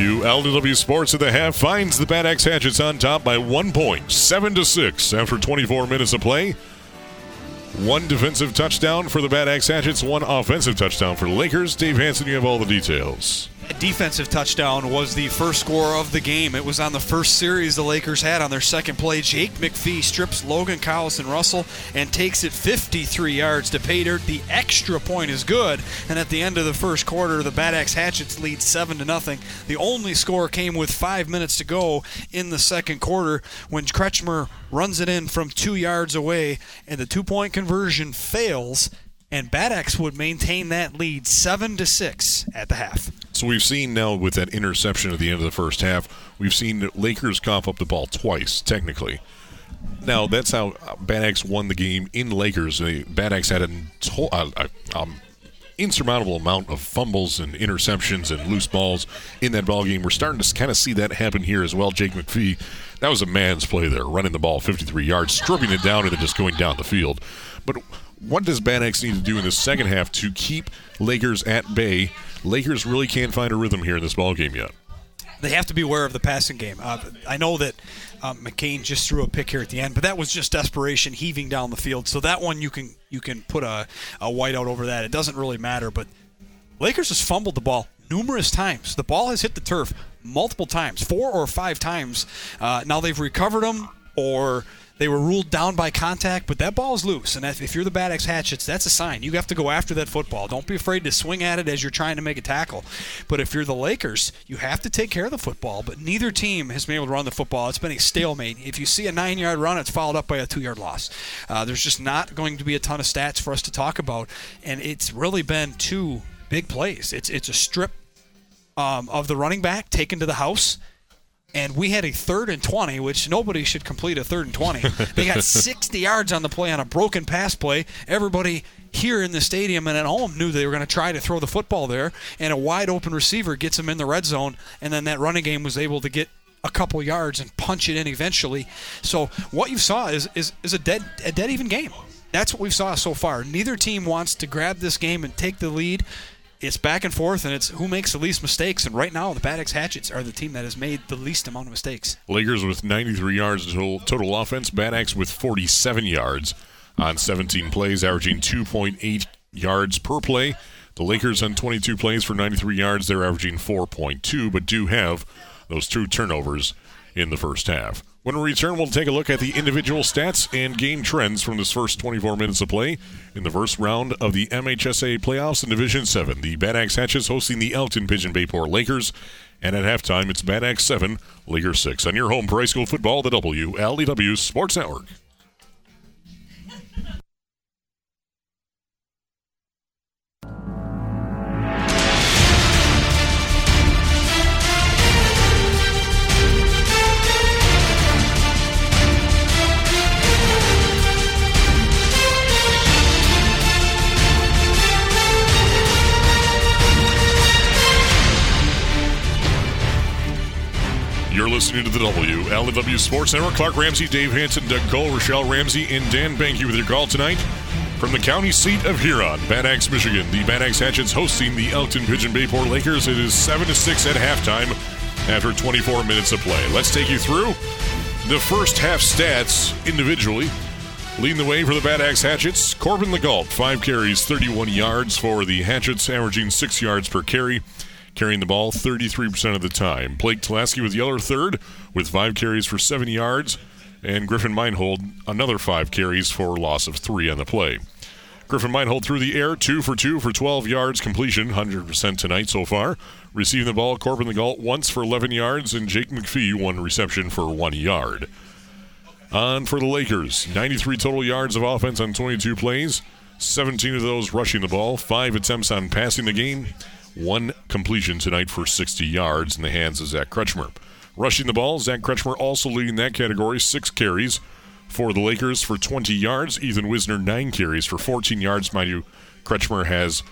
WLEW Sports at the half finds the Bad Axe Hatchets on top by one point, seven to six after 24 minutes of play. One defensive touchdown for the Bad Axe Hatchets, one offensive touchdown for the Lakers. Dave Hanson, you have all the details defensive touchdown was the first score of the game. It was on the first series the Lakers had on their second play. Jake McPhee strips Logan Collison Russell and takes it 53 yards to pay dirt. The extra point is good, and at the end of the first quarter, the Bad Axe Hatchets lead seven to nothing. The only score came with five minutes to go in the second quarter when Kretschmer runs it in from two yards away, and the two-point conversion fails and Bad Axe would maintain that lead seven to six at the half. So we've seen now with that interception at the end of the first half, we've seen Lakers cough up the ball twice, technically. Now that's how Bad Axe won the game in Lakers. Bad Axe had an um, insurmountable amount of fumbles and interceptions and loose balls in that ball game. We're starting to kind of see that happen here as well. Jake McPhee, that was a man's play there, running the ball 53 yards, stripping it down, and then just going down the field. But what does Bad need to do in the second half to keep Lakers at bay? Lakers really can't find a rhythm here in this ball game yet. They have to be aware of the passing game. Uh, I know that um, McCain just threw a pick here at the end, but that was just desperation heaving down the field. So that one you can you can put a, a whiteout over that. It doesn't really matter. But Lakers has fumbled the ball numerous times. The ball has hit the turf multiple times, four or five times. Uh, now they've recovered them or they were ruled down by contact, but that ball is loose. And if you're the Bad Axe Hatchets, that's a sign. You have to go after that football. Don't be afraid to swing at it as you're trying to make a tackle. But if you're the Lakers, you have to take care of the football. But neither team has been able to run the football. It's been a stalemate. If you see a nine yard run, it's followed up by a two yard loss. Uh, there's just not going to be a ton of stats for us to talk about. And it's really been two big plays. It's, it's a strip um, of the running back taken to the house and we had a third and 20, which nobody should complete a third and 20. they got 60 yards on the play on a broken pass play. Everybody here in the stadium and at home knew they were going to try to throw the football there, and a wide open receiver gets them in the red zone, and then that running game was able to get a couple yards and punch it in eventually. So what you saw is is, is a dead a dead even game. That's what we saw so far. Neither team wants to grab this game and take the lead it's back and forth, and it's who makes the least mistakes. And right now, the Bad Axe Hatchets are the team that has made the least amount of mistakes. Lakers with 93 yards total, total offense. Bad Axe with 47 yards on 17 plays, averaging 2.8 yards per play. The Lakers on 22 plays for 93 yards, they're averaging 4.2, but do have those two turnovers in the first half. When we return, we'll take a look at the individual stats and game trends from this first 24 minutes of play in the first round of the MHSAA playoffs in Division 7. The Bad Axe Hatches hosting the Elkton Pigeon Bayport Lakers. And at halftime, it's Bad Axe 7, Lakers 6. On your home for high school football, the WLEW Sports Network. You're listening to the WLEW Sports Network. Clark Ramsey, Dave Hanson, Doug Cole, Rochelle Ramsey, and Dan Banky with your call tonight from the county seat of Huron, Bad Axe, Michigan. The Bad Axe Hatchets hosting the Elkton Pigeon Bayport Lakers. It is 7 to 6 at halftime after 24 minutes of play. Let's take you through the first half stats individually. Leading the way for the Bad Axe Hatchets, Corbin Legault, five carries, 31 yards for the Hatchets, averaging six yards per carry carrying the ball 33% of the time. Blake Tulaski with Yeller third with five carries for seven yards, and Griffin Meinhold another five carries for loss of three on the play. Griffin Meinhold through the air, two for two for 12 yards completion, 100% tonight so far. Receiving the ball, Corbin Legault once for 11 yards, and Jake McPhee one reception for one yard. On for the Lakers, 93 total yards of offense on 22 plays, 17 of those rushing the ball, five attempts on passing the game, one completion tonight for 60 yards in the hands of Zach Kretschmer. Rushing the ball, Zach Kretschmer also leading that category, six carries for the Lakers for 20 yards. Ethan Wisner, nine carries for 14 yards. Mind you, Kretschmer has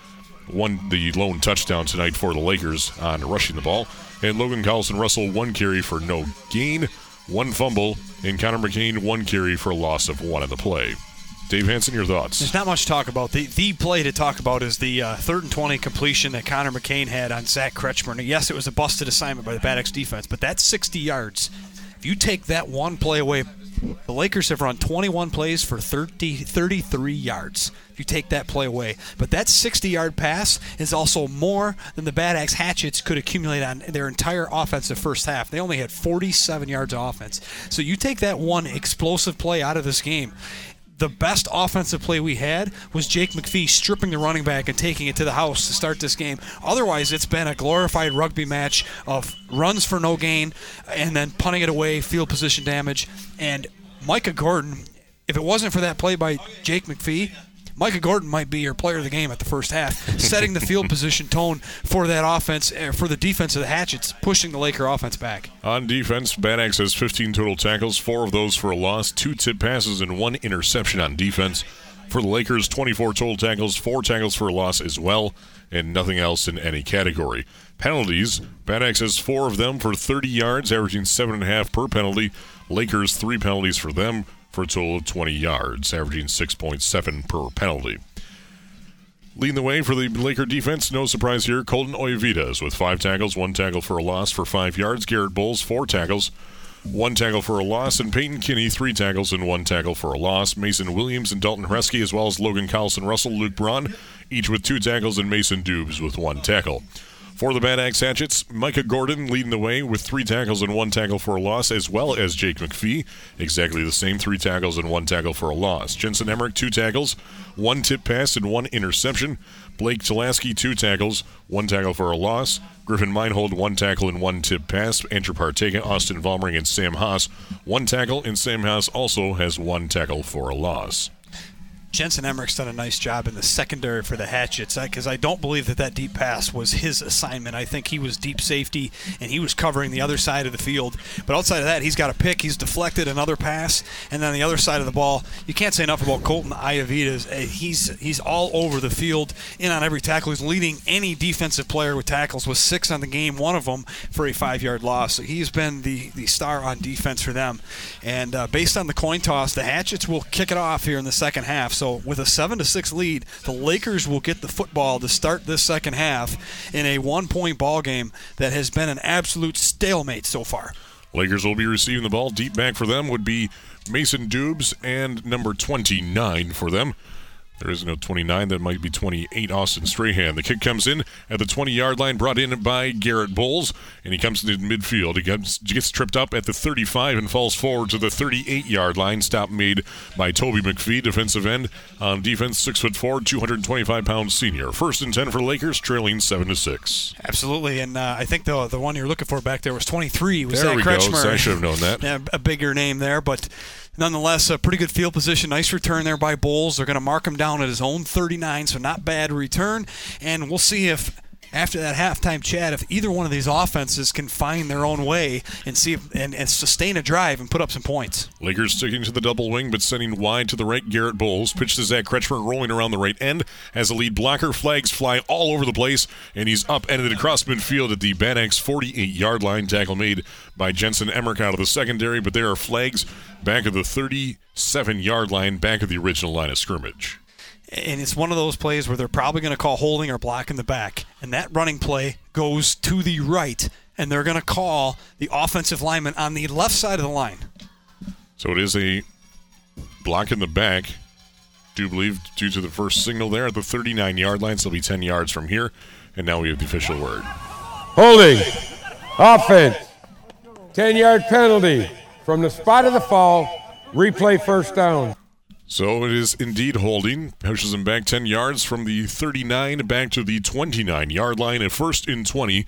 won the lone touchdown tonight for the Lakers on rushing the ball. And Logan Collison Russell, one carry for no gain, one fumble, and Connor McCain, one carry for a loss of one in the play. Dave Hanson, your thoughts? There's not much to talk about. The the play to talk about is the uh, third and 20 completion that Connor McCain had on Zach Kretschmer. Now, yes, it was a busted assignment by the Bad Axe defense, but that's 60 yards. If you take that one play away, the Lakers have run 21 plays for 30, 33 yards. If you take that play away, but that 60-yard pass is also more than the Bad Axe Hatchets could accumulate on their entire offensive first half. They only had 47 yards of offense. So you take that one explosive play out of this game, the best offensive play we had was Jake McPhee stripping the running back and taking it to the house to start this game. Otherwise, it's been a glorified rugby match of runs for no gain and then punting it away, field position damage. And Micah Gordon, if it wasn't for that play by Jake McPhee, Micah Gordon might be your player of the game at the first half, setting the field position tone for that offense, uh, for the defense of the Hatchets, pushing the Laker offense back. On defense, Bad Axe has 15 total tackles, four of those for a loss, two tip passes, and one interception on defense. For the Lakers, 24 total tackles, four tackles for a loss as well, and nothing else in any category. Penalties, Bad Axe has four of them for 30 yards, averaging seven and a half per penalty. Lakers, three penalties for them for a total of 20 yards, averaging 6.7 per penalty. Leading the way for the Laker defense, no surprise here, Colton Oyavides with five tackles, one tackle for a loss for five yards. Garrett Bowles, four tackles, one tackle for a loss. And Peyton Kinney, three tackles and one tackle for a loss. Mason Williams and Dalton Hresky, as well as Logan Carlson Russell, Luke Braun, each with two tackles, and Mason Dubes with one tackle. For the Bad Axe Hatchets, Micah Gordon leading the way with three tackles and one tackle for a loss, as well as Jake McPhee. Exactly the same, three tackles and one tackle for a loss. Jensen Emmerich, two tackles, one tip pass, and one interception. Blake Tulaski, two tackles, one tackle for a loss. Griffin Meinhold, one tackle and one tip pass. Andrew Partega, Austin Vollmering, and Sam Haas, one tackle, and Sam Haas also has one tackle for a loss. Jensen Emmerich's done a nice job in the secondary for the Hatchets because I don't believe that that deep pass was his assignment. I think he was deep safety and he was covering the other side of the field. But outside of that, he's got a pick. He's deflected another pass, and then the other side of the ball, you can't say enough about Colton Iavitas. Uh, he's he's all over the field, in on every tackle. He's leading any defensive player with tackles with six on the game, one of them for a five-yard loss. So he's been the the star on defense for them. And uh, based on the coin toss, the Hatchets will kick it off here in the second half. So with a seven to six lead, the Lakers will get the football to start this second half in a one-point ball game that has been an absolute stalemate so far. Lakers will be receiving the ball. Deep back for them would be Mason Dubes and number 29 for them. There is no 29. That might be 28. Austin Strahan. The kick comes in at the 20 yard line, brought in by Garrett Bowles, and he comes into midfield. He gets, gets tripped up at the 35 and falls forward to the 38 yard line. Stop made by Toby McPhee, defensive end. On defense, 6 foot 4, 225 pound senior. First and 10 for Lakers, trailing 7 to 6. Absolutely. And uh, I think the, the one you're looking for back there was 23. Was there that we Kretschmer. go. So I should have known that. yeah, a bigger name there, but nonetheless, a pretty good field position. Nice return there by Bowles. They're going to mark him down at his own 39, so not bad return. And we'll see if after that halftime chat if either one of these offenses can find their own way and see if, and, and sustain a drive and put up some points. Lakers sticking to the double wing, but sending wide to the right. Garrett Bowles pitch Zach Kretschmer, rolling around the right end as a lead blocker. Flags fly all over the place, and he's upended across midfield at the Bad 48-yard line. Tackle made by Jensen Emmerich out of the secondary, but there are flags back of the 37-yard line, back of the original line of scrimmage and it's one of those plays where they're probably going to call holding or block in the back. And that running play goes to the right, and they're going to call the offensive lineman on the left side of the line. So it is a block in the back. Do believe due to the first signal there at the 39 yard line, so it'll be 10 yards from here. And now we have the official word. Holding. Offense. 10 yard penalty. From the spot of the fall, replay first down. So it is indeed holding. Pushes him back 10 yards from the 39 back to the 29 yard line. At first in 20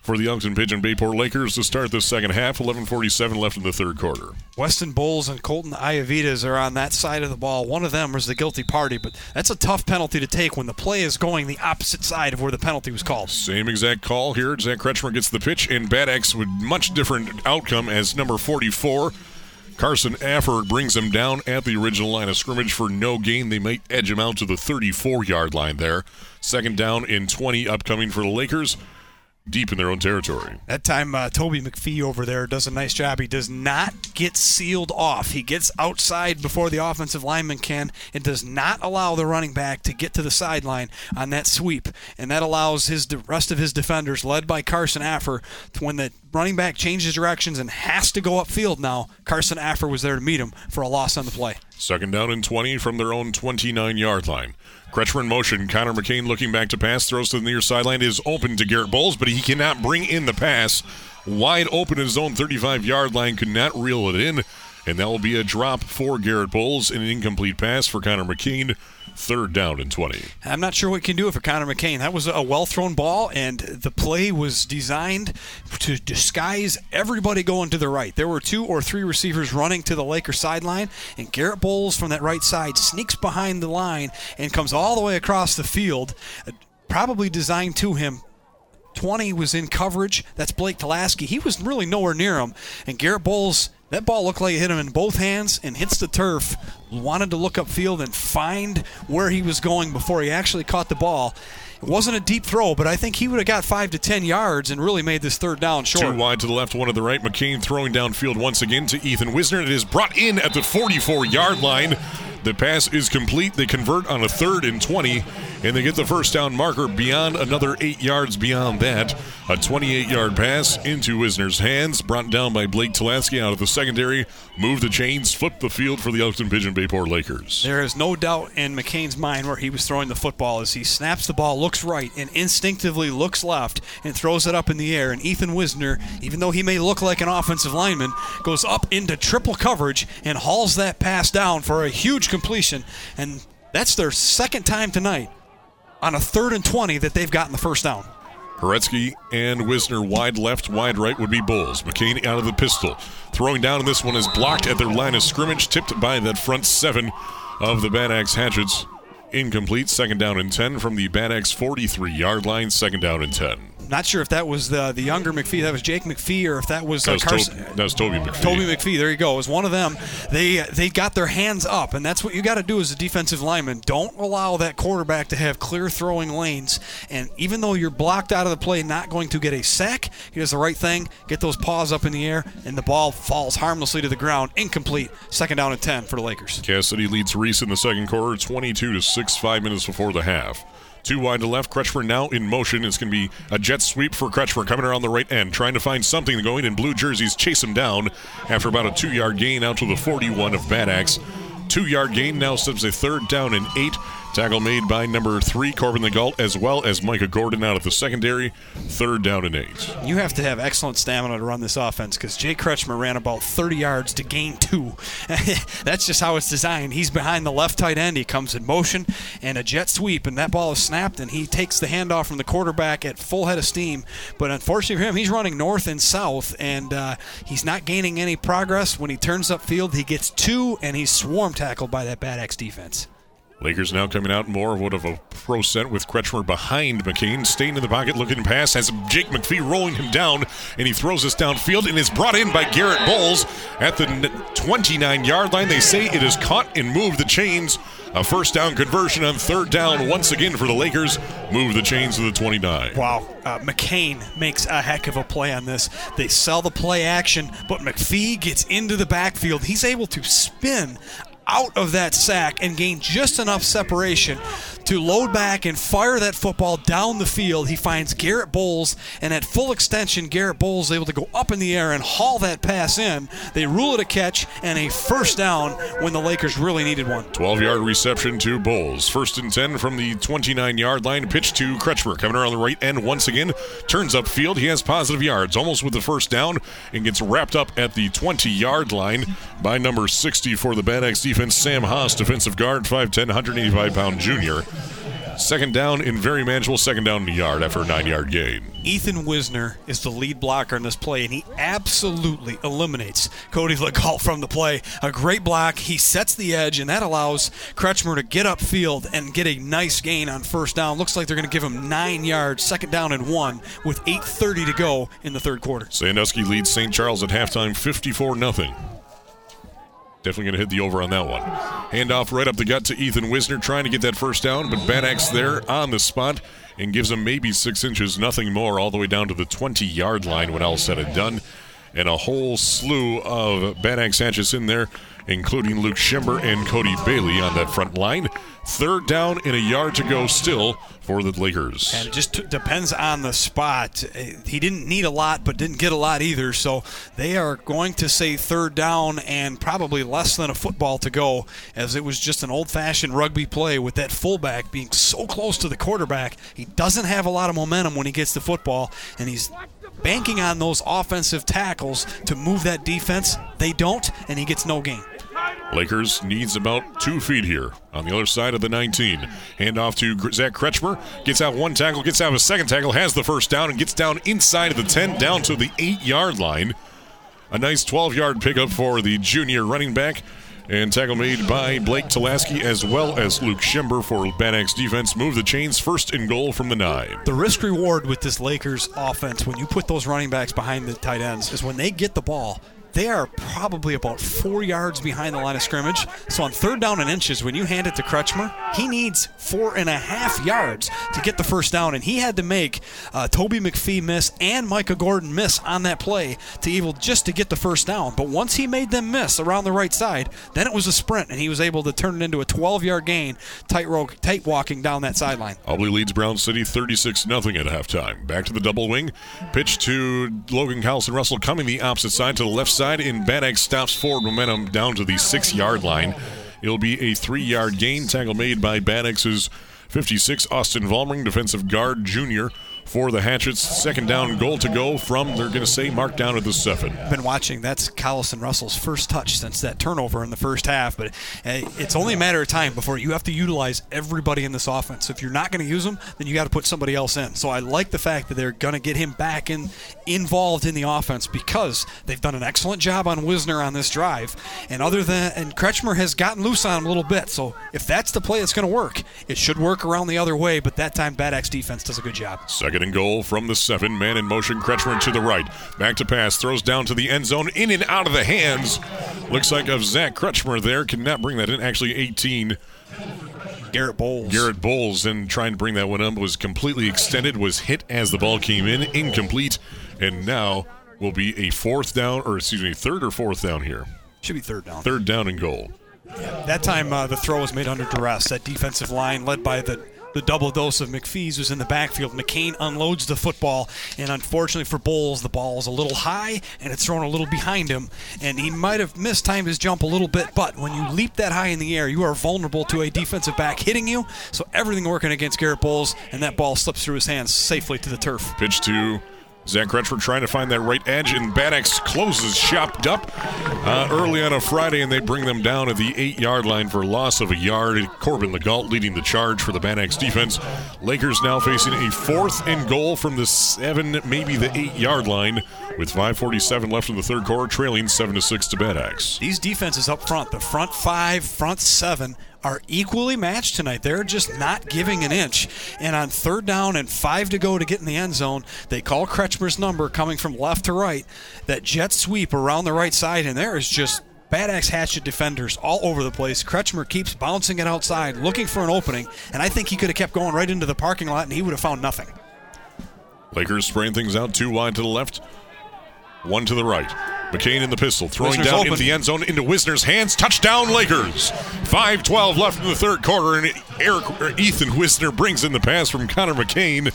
for the Elkton Pigeon Bayport Lakers to start the second half. 11:47 left in the third quarter. Weston Bowles and Colton Iavitas are on that side of the ball. One of them was the guilty party, but that's a tough penalty to take when the play is going the opposite side of where the penalty was called. Same exact call here. Zach Kretschmer gets the pitch, and Bad Axe with much different outcome as number 44 Carson Afford brings him down at the original line of scrimmage for no gain. They might edge him out to the 34 yard line there. Second down in 20 upcoming for the Lakers. Deep in their own territory. That time, uh, Toby McPhee over there does a nice job. He does not get sealed off. He gets outside before the offensive lineman can and does not allow the running back to get to the sideline on that sweep. And that allows his the rest of his defenders, led by Carson Affer, to when the running back changes directions and has to go upfield now, Carson Affer was there to meet him for a loss on the play. Second down and 20 from their own 29 yard line. Kretschmer in motion. Connor McCain looking back to pass. Throws to the near sideline. Is open to Garrett Bowles, but he cannot bring in the pass. Wide open in his own 35 yard line. Could not reel it in. And that will be a drop for Garrett Bowles. An incomplete pass for Connor McCain. Third down and 20. I'm not sure what can do it for Connor McCain. That was a well thrown ball, and the play was designed to disguise everybody going to the right. There were two or three receivers running to the Laker sideline, and Garrett Bowles from that right side sneaks behind the line and comes all the way across the field, uh, probably designed to him 20 was in coverage. That's Blake Tulaski. He was really nowhere near him. And Garrett Bowles, that ball looked like it hit him in both hands and hits the turf. Wanted to look upfield and find where he was going before he actually caught the ball. It wasn't a deep throw, but I think he would have got five to ten yards and really made this third down short. Two wide to the left, one to the right. McCain throwing downfield once again to Ethan Wisner. It is brought in at the 44 yard line. The pass is complete. They convert on a third and 20, and they get the first down marker beyond another eight yards beyond that. A 28 yard pass into Wisner's hands, brought down by Blake Tulaski out of the secondary. Move the chains, flip the field for the Elkton Pigeon Bayport Lakers. There is no doubt in McCain's mind where he was throwing the football as he snaps the ball, looks right, and instinctively looks left and throws it up in the air. And Ethan Wisner, even though he may look like an offensive lineman, goes up into triple coverage and hauls that pass down for a huge completion. And that's their second time tonight on a third and 20 that they've gotten the first down. Heretsky and Wisner wide left, wide right would be Bowles. McCain out of the pistol. Throwing down, this one is blocked at their line of scrimmage, tipped by that front seven of the Bad Axe Hatchets. Incomplete. Second down and 10 from the Bad Axe 43 yard line. Second down and 10. Not sure if that was the the younger McPhee, that was Jake McPhee, or if that was, That uh, was, Carson. Toby, that was Toby McPhee. Toby McPhee, there you go. It was one of them. They they got their hands up, and that's what you got to do as a defensive lineman. Don't allow that quarterback to have clear throwing lanes. And even though you're blocked out of the play, not going to get a sack, he does the right thing. Get those paws up in the air, and the ball falls harmlessly to the ground. Incomplete. Second down and ten for the Lakers. Cass City leads Reese in the second quarter, 22 to 6, five minutes before the half. Two wide to left. Kretschmer now in motion. It's going to be a jet sweep for Kretschmer coming around the right end, trying to find something going in blue jerseys. Chase him down after about a two yard gain out to the 41 of Bad Axe. Two yard gain now steps a third down and eight. Tackle made by number three, Corbin Legault, as well as Micah Gordon out of the secondary. Third down and eight. You have to have excellent stamina to run this offense because Jay Kretschmer ran about 30 yards to gain two. That's just how it's designed. He's behind the left tight end. He comes in motion and a jet sweep, and that ball is snapped, and he takes the handoff from the quarterback at full head of steam. But unfortunately for him, he's running north and south, and uh, he's not gaining any progress. When he turns upfield, he gets two, and he's swarm tackled by that Bad Axe defense. Lakers now coming out more of what of a pro set with Kretschmer behind McCain, staying in the pocket, looking pass, has Jake McPhee rolling him down, and he throws this downfield and is brought in by Garrett Bowles at the 29 yard line. They say it is caught and moved the chains. A first down conversion on third down once again for the Lakers. Move the chains to the 29. Wow. Uh, McCain makes a heck of a play on this. They sell the play action, but McPhee gets into the backfield. He's able to spin out of that sack and gain just enough separation to load back and fire that football down the field. He finds Garrett Bowles, and at full extension, Garrett Bowles is able to go up in the air and haul that pass in. They rule it a catch and a first down when the Lakers really needed one. 12 yard reception to Bowles. First and 10 from the 29 yard line. Pitch to Kretschmer. Coming around the right end once again. Turns upfield. He has positive yards, almost with the first down, and gets wrapped up at the 20 yard line by number 60 for the Bad Axe defense, Sam Haas, defensive guard, 5'10, 185 pound junior. Second down in very manageable second down in the yard after a nine yard gain. Ethan Wisner is the lead blocker in this play, and he absolutely eliminates Cody Legault from the play. A great block. He sets the edge, and that allows Kretschmer to get upfield and get a nice gain on first down. Looks like they're going to give him nine yards, second down and one, with 8.30 to go in the third quarter. Sandusky leads St. Charles at halftime 54 0. Definitely going to hit the over on that one. Handoff right up the gut to Ethan Wisner, trying to get that first down, but Bad Axe there on the spot and gives him maybe six inches, nothing more, all the way down to the 20 yard line when all said and done. And a whole slew of Bad Axe Hatches in there, including Luke Schimber and Cody Bailey on that front line. Third down and a yard to go still for the Lakers. And it just t- depends on the spot. Uh, He didn't need a lot, but didn't get a lot either. So they are going to say third down and probably less than a football to go, as it was just an old fashioned rugby play with that fullback being so close to the quarterback. He doesn't have a lot of momentum when he gets the football, and he's banking on those offensive tackles to move that defense. They don't, and he gets no gain. Lakers needs about two feet here on the other side of the 19. Hand off to Zach Kretschmer. Gets out one tackle, gets out a second tackle, has the first down, and gets down inside of the 10, down to the 8 yard line. A nice 12 yard pickup for the junior running back. And tackle made by Blake Tulaski as well as Luke Schimber for Bad Axe defense. Move the chains first and goal from the nine. The risk reward with this Lakers offense, when you put those running backs behind the tight ends, is when they get the ball, they are probably about four yards behind the line of scrimmage. So on third down and inches, when you hand it to Kretschmer, he needs four and a half yards to get the first down, and he had to make uh, Toby McPhee miss and Micah Gordon miss on that play to evil just to get the first down. But once he made them miss around the right side, then it was a sprint, and he was able to turn it into a 12-yard gain, tight ro- tight walking down that sideline. Aubrey leads Brown City 36 0 at halftime. Back to the double wing. Pitch to Logan Carlson Russell coming the opposite side to the left side. In Bad Axe stops forward momentum down to the six yard line. It'll be a three yard gain. Tackle made by Bad Axe's 56 Austin Vollmering, defensive guard junior for the Hatchets. Second down goal to go from, they're going to say, mark down at the seven. been watching. That's Collison Russell's first touch since that turnover in the first half. But uh, it's only a matter of time before you have to utilize everybody in this offense. If you're not going to use them, then you got to put somebody else in. So I like the fact that they're going to get him back in involved in the offense because they've done an excellent job on Wisner on this drive. And other than and Kretschmer has gotten loose on him a little bit. So if that's the play that's going to work, it should work around the other way. But that time, Bad Axe defense does a good job. Second and goal from the seven. Man in motion. Kretschmer to the right. Back to pass. Throws down to the end zone. In and out of the hands. Looks like of Zach Kretschmer there. Cannot bring that in. Actually, 18. Garrett Bowles. Garrett Bowles and trying to bring that one up was completely extended. Was hit as the ball came in. Incomplete. And now will be a fourth down, or excuse me, third or fourth down here. should be third down. Third down and goal. That time uh, the throw was made under duress. That defensive line, led by the the double dose of McPhee's, was in the backfield. McCain unloads the football, and unfortunately for Bowles, the ball is a little high and it's thrown a little behind him, and he might have mistimed his jump a little bit. But when you leap that high in the air, you are vulnerable to a defensive back hitting you. So everything working against Garrett Bowles, and that ball slips through his hands safely to the turf. Pitch to Zach Kretschmer trying to find that right edge, and Bad Axe closes chopped up uh, early on a Friday, and they bring them down at the eight yard line for loss of a yard. Corbin Legault leading the charge for the Bad Axe defense. Lakers now facing a fourth and goal from the seven, maybe the eight yard line, with 5:47 left in the third quarter, trailing seven to six to Bad Axe. These defenses up front, the front five, front seven, are equally matched tonight. They're just not giving an inch. And on third down and five to go to get in the end zone, they call Kretschmer's number coming from left to right. That jet sweep around the right side, and there is just Bad Axe Hatchet defenders all over the place. Kretschmer keeps bouncing it outside, looking for an opening, and I think he could have kept going right into the parking lot and he would have found nothing. Lakers spraying things out, too wide to the left, one to the right. McCain in the pistol, throwing Wisner's down open. into the end zone into Wisner's hands. Touchdown, Lakers. 5-12 left in the third quarter, and Eric or Ethan Wisner brings in the pass from Connor McCain,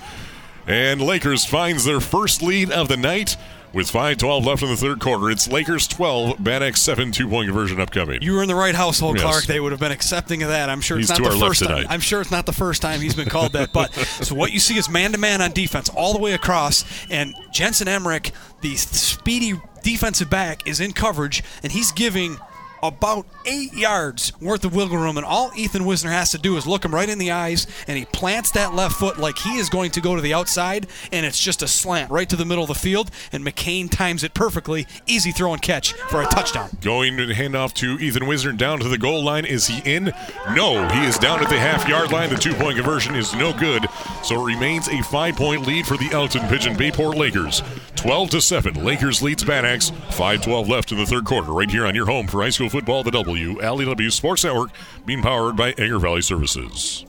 and Lakers finds their first lead of the night. With 5-12 left in the third quarter, it's Lakers 12, Bad Axe 7 two-point conversion upcoming. You were in the right household, Yes. Clark. They would have been accepting of that. I'm sure He's it's not the first time. I'm sure it's not the first time he's been called that. But so what you see is man to man on defense all the way across, and Jensen Emmerich, the speedy defensive back, is in coverage, and he's giving about eight yards worth of wiggle room, and all Ethan Wisner has to do is look him right in the eyes, and he plants that left foot like he is going to go to the outside, and it's just a slant right to the middle of the field, and McCain times it perfectly. Easy throw and catch for a touchdown. Going to hand off to Ethan Wisner down to the goal line. Is he in? No, he is down at the half yard line. The two point conversion is no good. So it remains a five point lead for the Elkton Pigeon Bayport Lakers. 12 to 7. Lakers leads Bad Axe. 5 12 left in the third quarter. Right here on your home for high school football, the W. LEW Sports Network, being powered by Egger Valley Services.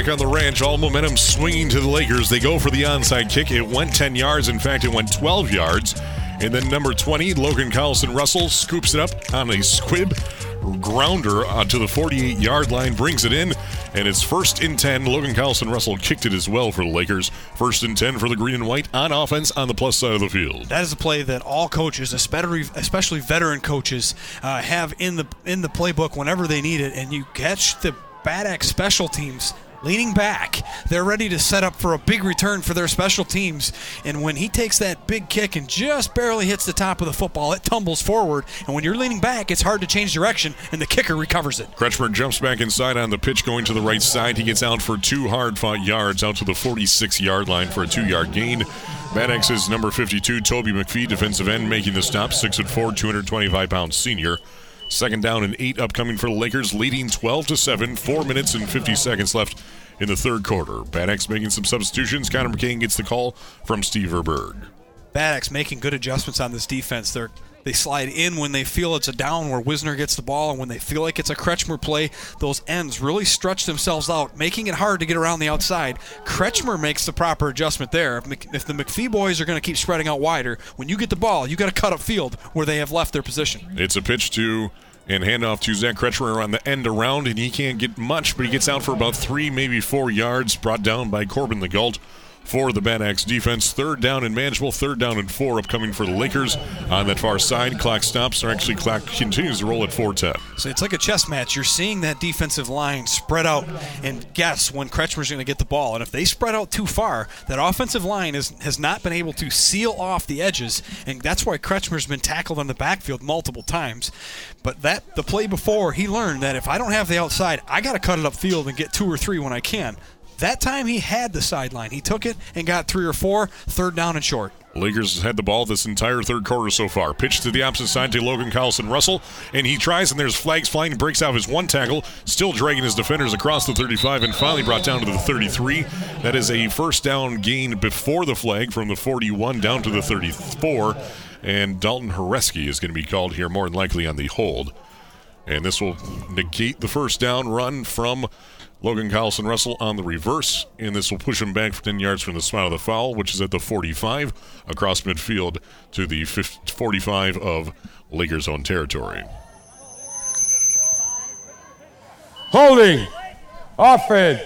Back on the ranch, all momentum swinging to the Lakers. They go for the onside kick. It went 10 yards. In fact, it went 12 yards. And then number 20, Logan Collison Russell, scoops it up on a squib grounder to the 48 yard line, brings it in, and it's first and 10. Logan Collison Russell kicked it as well for the Lakers. First and 10 for the green and white on offense on the plus side of the field. That is a play that all coaches, especially veteran coaches, uh, have in the in the playbook whenever they need it, and you catch the Bad Axe special teams leaning back. They're ready to set up for a big return for their special teams. And when he takes that big kick and just barely hits the top of the football, it tumbles forward. And when you're leaning back, it's hard to change direction, and the kicker recovers it. Kretschmer jumps back inside on the pitch, going to the right side. He gets out for two hard fought yards out to the 46 yard line for a two yard gain. Bad Axe's number 52, Toby McPhee, defensive end, making the stop, 6'4, 225 pound senior. Second down and eight upcoming for the Lakers, leading 12 to 7. Four minutes and 50 seconds left in the third quarter. Bad making some substitutions. Connor McCain gets the call from Steve Verberg. Bad making good adjustments on this defense. They're they slide in when they feel it's a down where Wisner gets the ball, and when they feel like it's a Kretschmer play, those ends really stretch themselves out, making it hard to get around the outside. Kretschmer makes the proper adjustment there. If, the McPhee boys are going to keep spreading out wider, when you get the ball, you got to cut up field where they have left their position. It's a pitch to and handoff to Zach Kretschmer on the end around, and he can't get much, but he gets out for about three, maybe four yards, brought down by Corbin Legault for the Bad Axe defense. Third down and manageable. Third down and four upcoming for the Lakers on that far side. Clock stops, or actually clock continues to roll at 4:10. So it's like a chess match. You're seeing that defensive line spread out and guess when Kretschmer's going to get the ball. And if they spread out too far, that offensive line is, has not been able to seal off the edges, and that's why Kretschmer's been tackled on the backfield multiple times. But that the play before, he learned that if I don't have the outside, I got to cut it upfield and get two or three when I can. That time he had the sideline. He took it and got three or four, third down and short. Lakers had the ball this entire third quarter so far. Pitch to the opposite side to Logan Collison Russell, and he tries, and there's flags flying. Breaks out his one tackle, still dragging his defenders across the 35, and finally brought down to the 33. That is a first down gain before the flag from the 41 down to the 34. And Dalton Horeski is going to be called here more than likely on the hold. And this will negate the first down run from Logan Collison Russell on the reverse, and this will push him back for 10 yards from the spot of the foul, which is at the 45, across midfield to the 50, 45 of Lakers' own territory. Holding. Offense.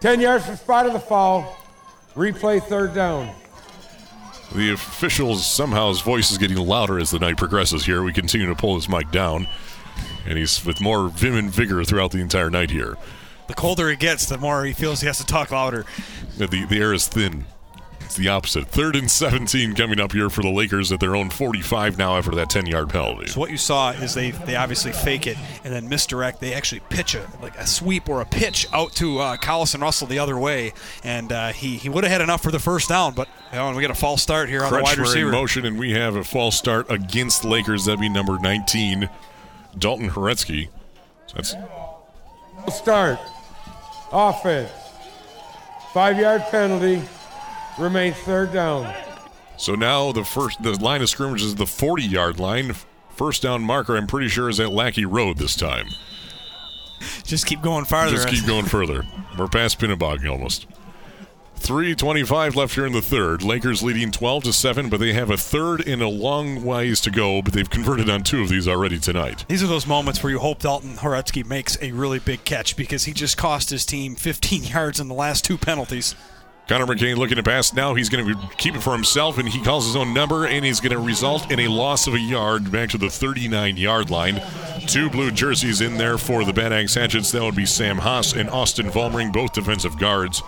10 yards from spot of the foul. Replay third down. The officials, somehow his voice is getting louder as the night progresses here. We continue to pull his mic down, and he's with more vim and vigor throughout the entire night here. The colder it gets, the more he feels he has to talk louder. The, the air is thin. It's the opposite. Third and 17 coming up here for the Lakers at their own 45 now after that 10 yard penalty. So what you saw is they, they obviously fake it and then misdirect. They actually pitch a like a sweep or a pitch out to uh, Collison Russell the other way, and uh, he he would have had enough for the first down, but you know, we got a false start here on Kretschmer the wide receiver. in motion, and we have a false start against Lakers. That'd be number 19, Dalton Horetsky. So that's start. Offense. Five yard penalty. Remains third down. So now the first the line of scrimmage is the 40 yard line. First down marker, I'm pretty sure, is at Lackey Road this time. Just keep going farther. Just keep going further. We're past Pinnebog almost. 325 left here in the third. Lakers leading 12 to 7, but they have a third and a long ways to go, but they've converted on two of these already tonight. These are those moments where you hope Dalton Horetsky makes a really big catch because he just cost his team 15 yards in the last two penalties. Connor McCain looking to pass now. He's going to keep it for himself, and he calls his own number, and he's going to result in a loss of a yard back to the 39 yard line. Two blue jerseys in there for the Bad Axe Hatchets. That would be Sam Haas and Austin Vollmering, both defensive guards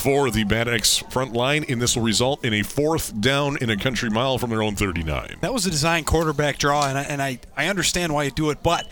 for the Bad Axe front line, and this will result in a fourth down in a country mile from their own 39. That was a design quarterback draw, and I, and I, I understand why you do it, but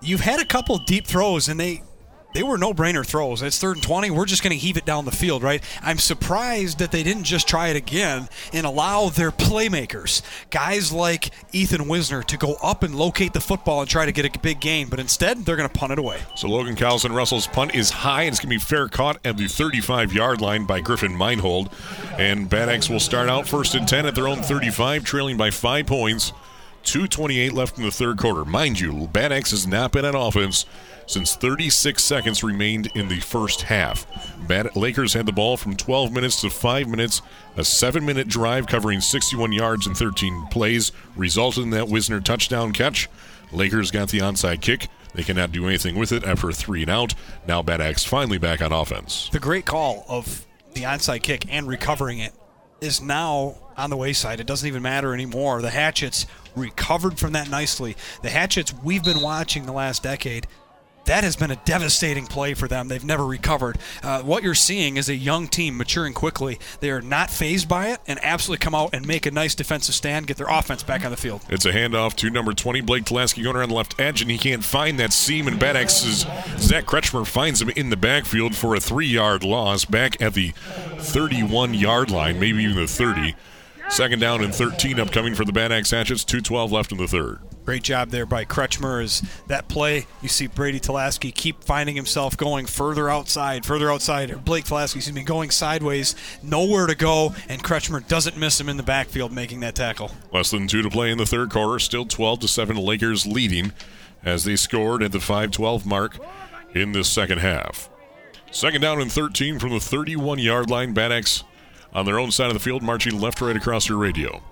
you've had a couple deep throws, and they they were no-brainer throws. It's third and 20. We're just going to heave it down the field, right? I'm surprised that they didn't just try it again and allow their playmakers, guys like Ethan Wisner, to go up and locate the football and try to get a big gain. But instead, they're going to punt it away. So Logan Collison Russell's punt is high, and it's going to be fair caught at the 35-yard line by Griffin Meinhold. And Bad Axe will start out first and 10 at their own 35, trailing by five points. 2.28 left in the third quarter. Mind you, Bad Axe has not been on offense since 36 seconds remained in the first half. Bad- Lakers had the ball from 12 minutes to 5 minutes. A 7 minute drive covering 61 yards and 13 plays resulted in that Wisner touchdown catch. Lakers got the onside kick. They cannot do anything with it after a three and out. Now Bad Axe finally back on offense. The great call of the onside kick and recovering it is now on the wayside. It doesn't even matter anymore. The Hatchets recovered from that nicely. The Hatchets we've been watching the last decade that has been a devastating play for them. They've never recovered. Uh, what you're seeing is a young team maturing quickly. They are not phased by it and absolutely come out and make a nice defensive stand, get their offense back on the field. It's a handoff to number 20, Blake Tulaski, going around the left edge, and he can't find that seam. And Bad Axe's Zach Kretschmer finds him in the backfield for a three yard loss back at the 31 yard line, maybe even the 30. Second down and 13 upcoming for the Bad Axe Hatchets. 2.12 left in the third. Great job there by Kretschmer. Is that play? You see Brady Tulaski keep finding himself going further outside, further outside. Blake Tulaski, excuse me, going sideways, nowhere to go, and Kretschmer doesn't miss him in the backfield making that tackle. Less than two to play in the third quarter. Still 12 to seven. Lakers leading as they scored at the 5-12 mark in this second half. Second down and 13 from the 31 yard line. Bad on their own side of the field, marching left right across your radio.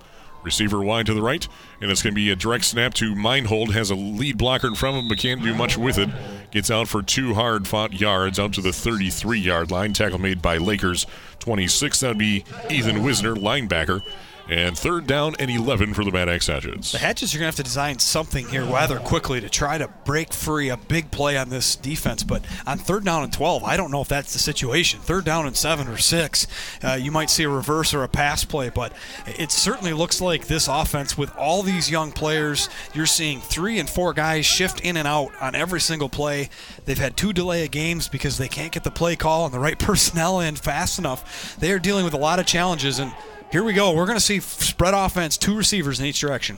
Receiver wide to the right, and it's going to be a direct snap to Meinhold. Has a lead blocker in front of him, but can't do much with it. Gets out for two hard fought yards out to the 33 yard line. Tackle made by Lakers 26. That would be Ethan Wisner, linebacker. And third down and 11 for the Bad Axe Hatchets. The Hatchets are going to have to design something here rather quickly to try to break free a big play on this defense. But on third down and 12, I don't know if that's the situation. Third down and seven or six, uh, you might see a reverse or a pass play. But it certainly looks like this offense, with all these young players, you're seeing three and four guys shift in and out on every single play. They've had two delay of games because they can't get the play call and the right personnel in fast enough. They are dealing with a lot of challenges. And here we go. We're going to see spread offense, two receivers in each direction.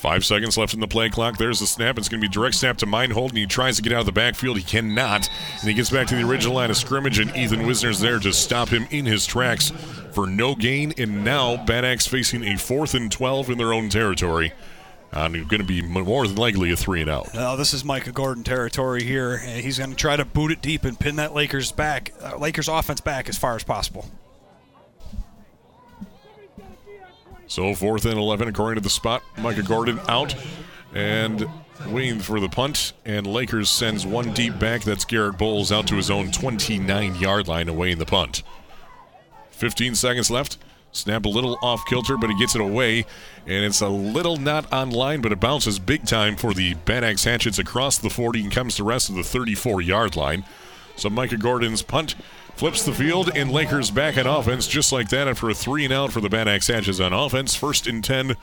Five seconds left in the play clock. There's the snap. It's going to be direct snap to Meinhold, and he tries to get out of the backfield. He cannot. And he gets back to the original line of scrimmage, and Ethan Wisner's there to stop him in his tracks for no gain. And now Bad Axe facing a fourth and 12 in their own territory. Uh, going to be more than likely a three and out. Now this is Micah Gordon territory here. and He's going to try to boot it deep and pin that Lakers back, uh, Lakers offense back as far as possible. So fourth and 11 according to the spot. Micah Gordon out and waiting for the punt. And Lakers sends one deep back. That's Garrett Bowles out to his own 29 yard line away in the punt. 15 seconds left. Snap a little off kilter, but he gets it away. And it's a little not on line, but it bounces big time for the Bad Axe Hatchets across the 40 and comes to rest of the 34 yard line. So Micah Gordon's punt Flips the field, and Lakers back in offense just like that after a three and out for the Bad Axe Hatches on offense. First and 10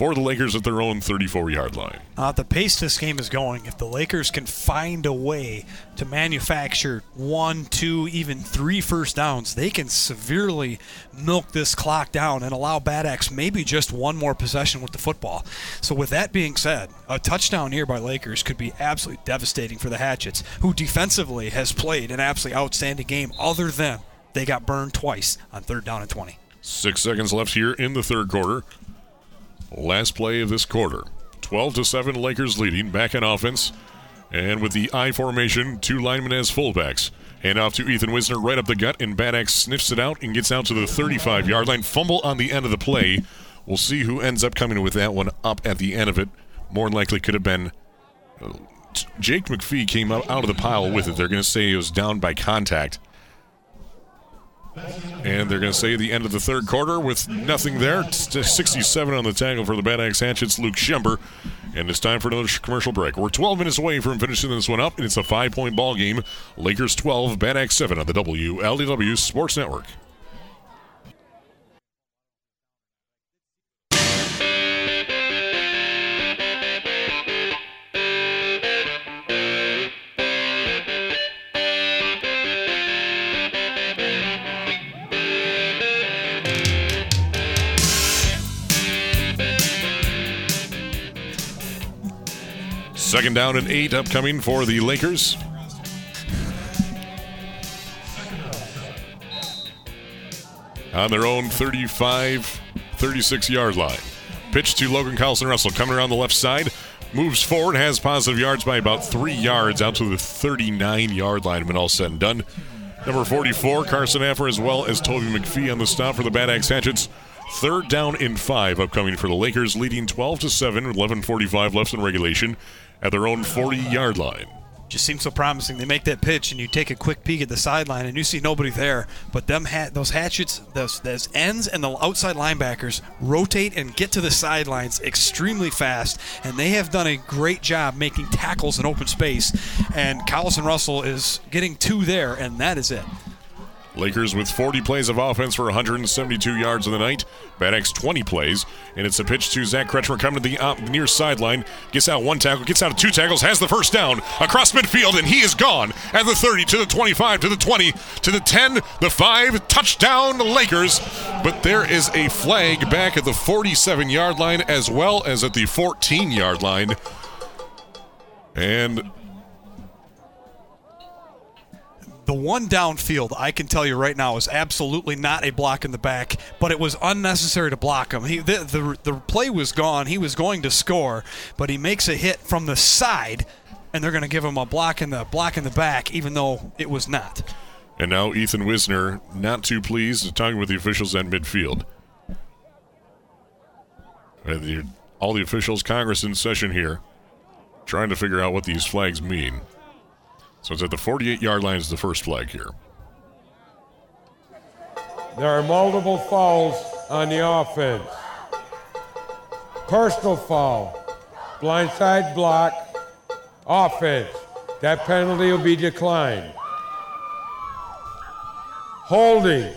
for the Lakers at their own 34 yard line. Uh, the pace this game is going, if the Lakers can find a way to manufacture one, two, even three first downs, they can severely milk this clock down and allow Bad Axe maybe just one more possession with the football. So, with that being said, a touchdown here by Lakers could be absolutely devastating for the Hatchets, who defensively has played an absolutely outstanding game, other than they got burned twice on third down and 20. Six seconds left here in the third quarter. Last play of this quarter. 12 to 7 Lakers leading back in offense. And with the I formation, two linemen as fullbacks. Hand off to Ethan Wisner right up the gut, and Bad Axe sniffs it out and gets out to the 35 yard line. Fumble on the end of the play. We'll see who ends up coming with that one up at the end of it. More than likely could have been. Uh, Jake McPhee came out, out of the pile with it. They're going to say it was down by contact. And they're going to say the end of the third quarter with nothing there. 67 on the tackle for the Bad Axe Hatchets, Luke Schember. And it's time for another commercial break. We're 12 minutes away from finishing this one up, and it's a five point ball game. Lakers 12, Bad Axe 7 on the WLEW Sports Network. Second down and eight upcoming for the Lakers. On their own 35, 36 yard line. Pitch to Logan Carlson Russell coming around the left side. moves forward, has positive yards by about three yards out to the 39 yard line when all said and done. Number 44, Carson Affer, as well as Toby McPhee on the stop for the Bad Axe Hatchets. Third down in five upcoming for the Lakers, leading 12 to 7 with 11:45 left in regulation at their own 40 yard line just seems so promising. They make that pitch, and you take a quick peek at the sideline, and you see nobody there. But them ha- those hatchets, those, those ends, and the outside linebackers rotate and get to the sidelines extremely fast, and they have done a great job making tackles in open space. And Carlson Russell is getting two there, and that is it. Lakers with 40 plays of offense for 172 yards in the night. Bad Axe 20 plays. And it's a pitch to Zach Kretschmer coming to the op- near sideline. Gets out one tackle, gets out of two tackles, has the first down across midfield, and he is gone at the 30 to the 25 to the 20 to the 10, the 5. Touchdown, Lakers. But there is a flag back at the 47 yard line as well as at the 14 yard line. And the one downfield, I can tell you right now, is absolutely not a block in the back, but it was unnecessary to block him. He, the, the, the play was gone. He was going to score, but he makes a hit from the side, and they're going to give him a block in the block in the back, even though it was not. And now Ethan Wisner, not too pleased, talking with the officials at midfield. Uh, all the officials, Congress in session here, trying to figure out what these flags mean. So it's at the 48 yard line is the first flag here. There are multiple fouls on the offense. Personal foul, blindside block, offense. That penalty will be declined. Holding,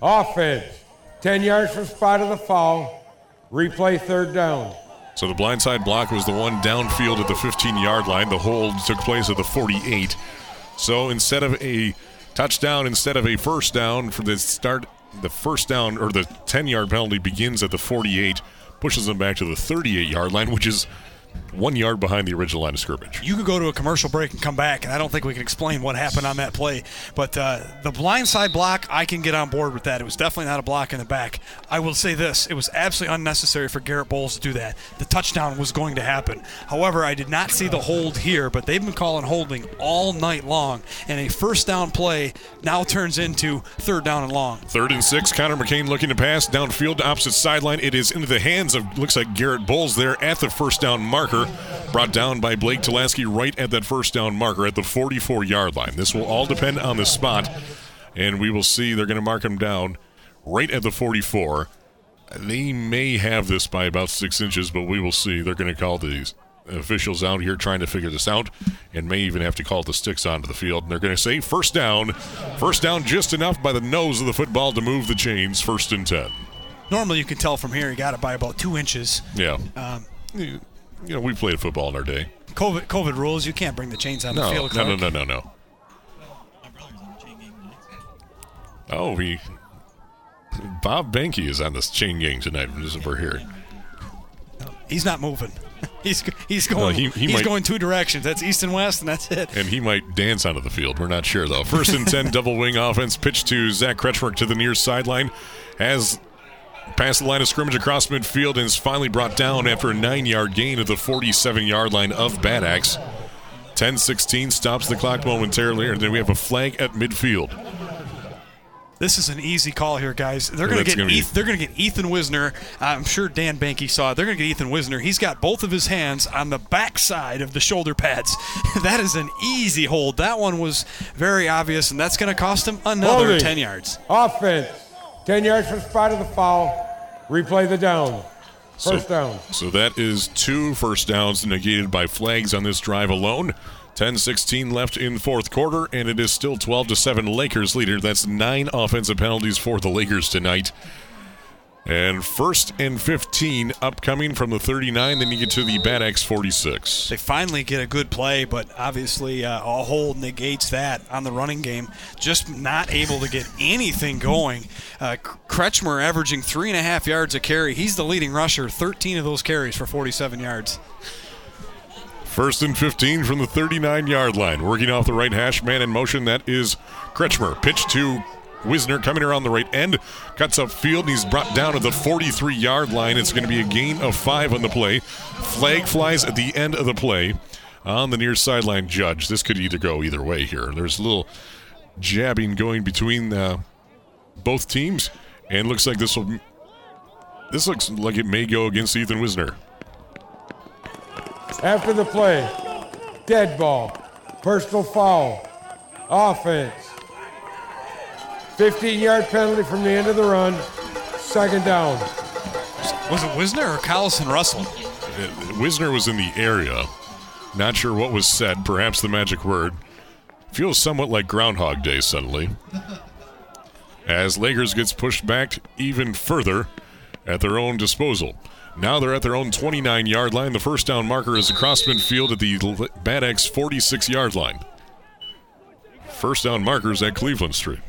offense. 10 yards from spot of the foul. Replay third down. So the blindside block was the one downfield at the 15 yard line. The hold took place at the 48. So instead of a touchdown, instead of a first down for the start, the first down or the 10 yard penalty begins at the 48, pushes them back to the 38 yard line, which is one yard behind the original line of scrimmage. You could go to a commercial break and come back, and I don't think we can explain what happened on that play. But uh, the blindside block, I can get on board with that. It was definitely not a block in the back. I will say this: it was absolutely unnecessary for Garrett Bowles to do that. The touchdown was going to happen. However, I did not see the hold here, but they've been calling holding all night long, and a first down play now turns into third down and long. Third and six. Connor McCain looking to pass downfield to opposite sideline. It is into the hands of looks like Garrett Bowles there at the first down marker. Brought down by Blake Telasky right at that first down marker at the 44 yard line. This will all depend on the spot, and we will see they're going to mark him down right at the 44. They may have this by about six inches, but we will see. They're going to call these officials out here trying to figure this out and may even have to call the sticks onto the field. And they're going to say first down. First down just enough by the nose of the football to move the chains. First and 10. Normally, you can tell from here he got it by about two inches. Yeah. Um, you know, we played football in our day. COVID, COVID rules. You can't bring the chains on no, the field. No, no, no, no, no. Oh, we. Bob Banky is on this chain gang tonight. We're here. He's not moving. He's he's going. No, he, he he's might, going two directions. That's east and west, and that's it. And he might dance onto the field. We're not sure though. First and ten, double wing offense. Pitch to Zach Kretschmer to the near sideline. Has past the line of scrimmage across midfield and is finally brought down after a nine yard gain at the 47 yard line of Bad Axe. 10 16 stops the clock momentarily, and then we have a flag at midfield. This is an easy call here, guys. They're going to get Eth- they're going to get Ethan Wisner. I'm sure Dan Banky saw it. They're going to get Ethan Wisner. He's got both of his hands on the backside of the shoulder pads. that is an easy hold. That one was very obvious, and that's going to cost him another Holding. 10 yards. Offense. 10 yards from spot of the foul. Replay the down. First so, down. So that is two first downs negated by flags on this drive alone. 10-16 left in fourth quarter, and it is still 12 to 7 Lakers leader. That's nine offensive penalties for the Lakers tonight. And first and 15 upcoming from the 39. Then you get to the Bad Axe 46. They finally get a good play, but obviously uh, a hold negates that on the running game. Just not able to get anything going. Uh, Kretschmer averaging three and a half yards a carry. He's the leading rusher, 13 of those carries for 47 yards. First and 15 from the 39 yard line. Working off the right hash, man in motion. That is Kretschmer. Pitch to Wisner coming around the right end, cuts up field, and he's brought down to the 43 yard line. It's going to be a gain of five on the play. Flag flies at the end of the play on the near sideline judge. This could either go either way here. There's a little jabbing going between uh, both teams, and looks like this will. This looks like it may go against Ethan Wisner. After the play, dead ball, personal foul, offense. 15 yard penalty from the end of the run, second down. Was it Wisner or Carlson Russell? Uh, Wisner was in the area. Not sure what was said, perhaps the magic word. Feels somewhat like Groundhog Day suddenly. As Lakers gets pushed back even further at their own disposal. Now they're at their own 29 yard line. The first down marker is across midfield at the Bad Axe 46 yard line. First down markers at Cleveland Street.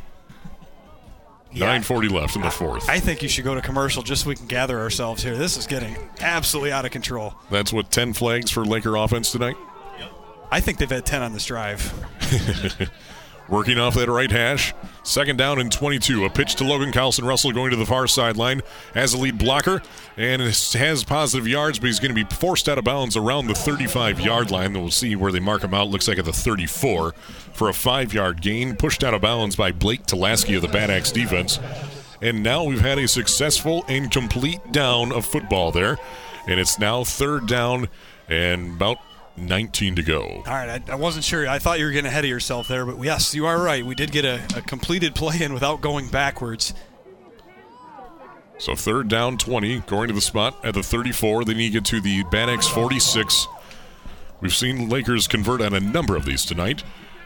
Yeah. 940 left in the fourth. I think you should go to commercial just so we can gather ourselves here. This is getting absolutely out of control. That's what 10 flags for Laker offense tonight. I think they've had 10 on this drive. Working off that right hash. Second down and 22. A pitch to Logan Carlson Russell going to the far sideline as a lead blocker and has positive yards, but he's going to be forced out of bounds around the 35 yard line. We'll see where they mark him out. Looks like at the 34 for a five yard gain. Pushed out of bounds by Blake Tulaski of the Bad Axe defense. And now we've had a successful and complete down of football there. And it's now third down and about 19 to go. All right, I, I, wasn't sure. I thought you were getting ahead of yourself there, but yes, you are right. We did get a, a completed play in without going backwards. So third down 20, going to the spot at the 34. They need to get to the Axe 46. We've seen Lakers convert on a number of these tonight.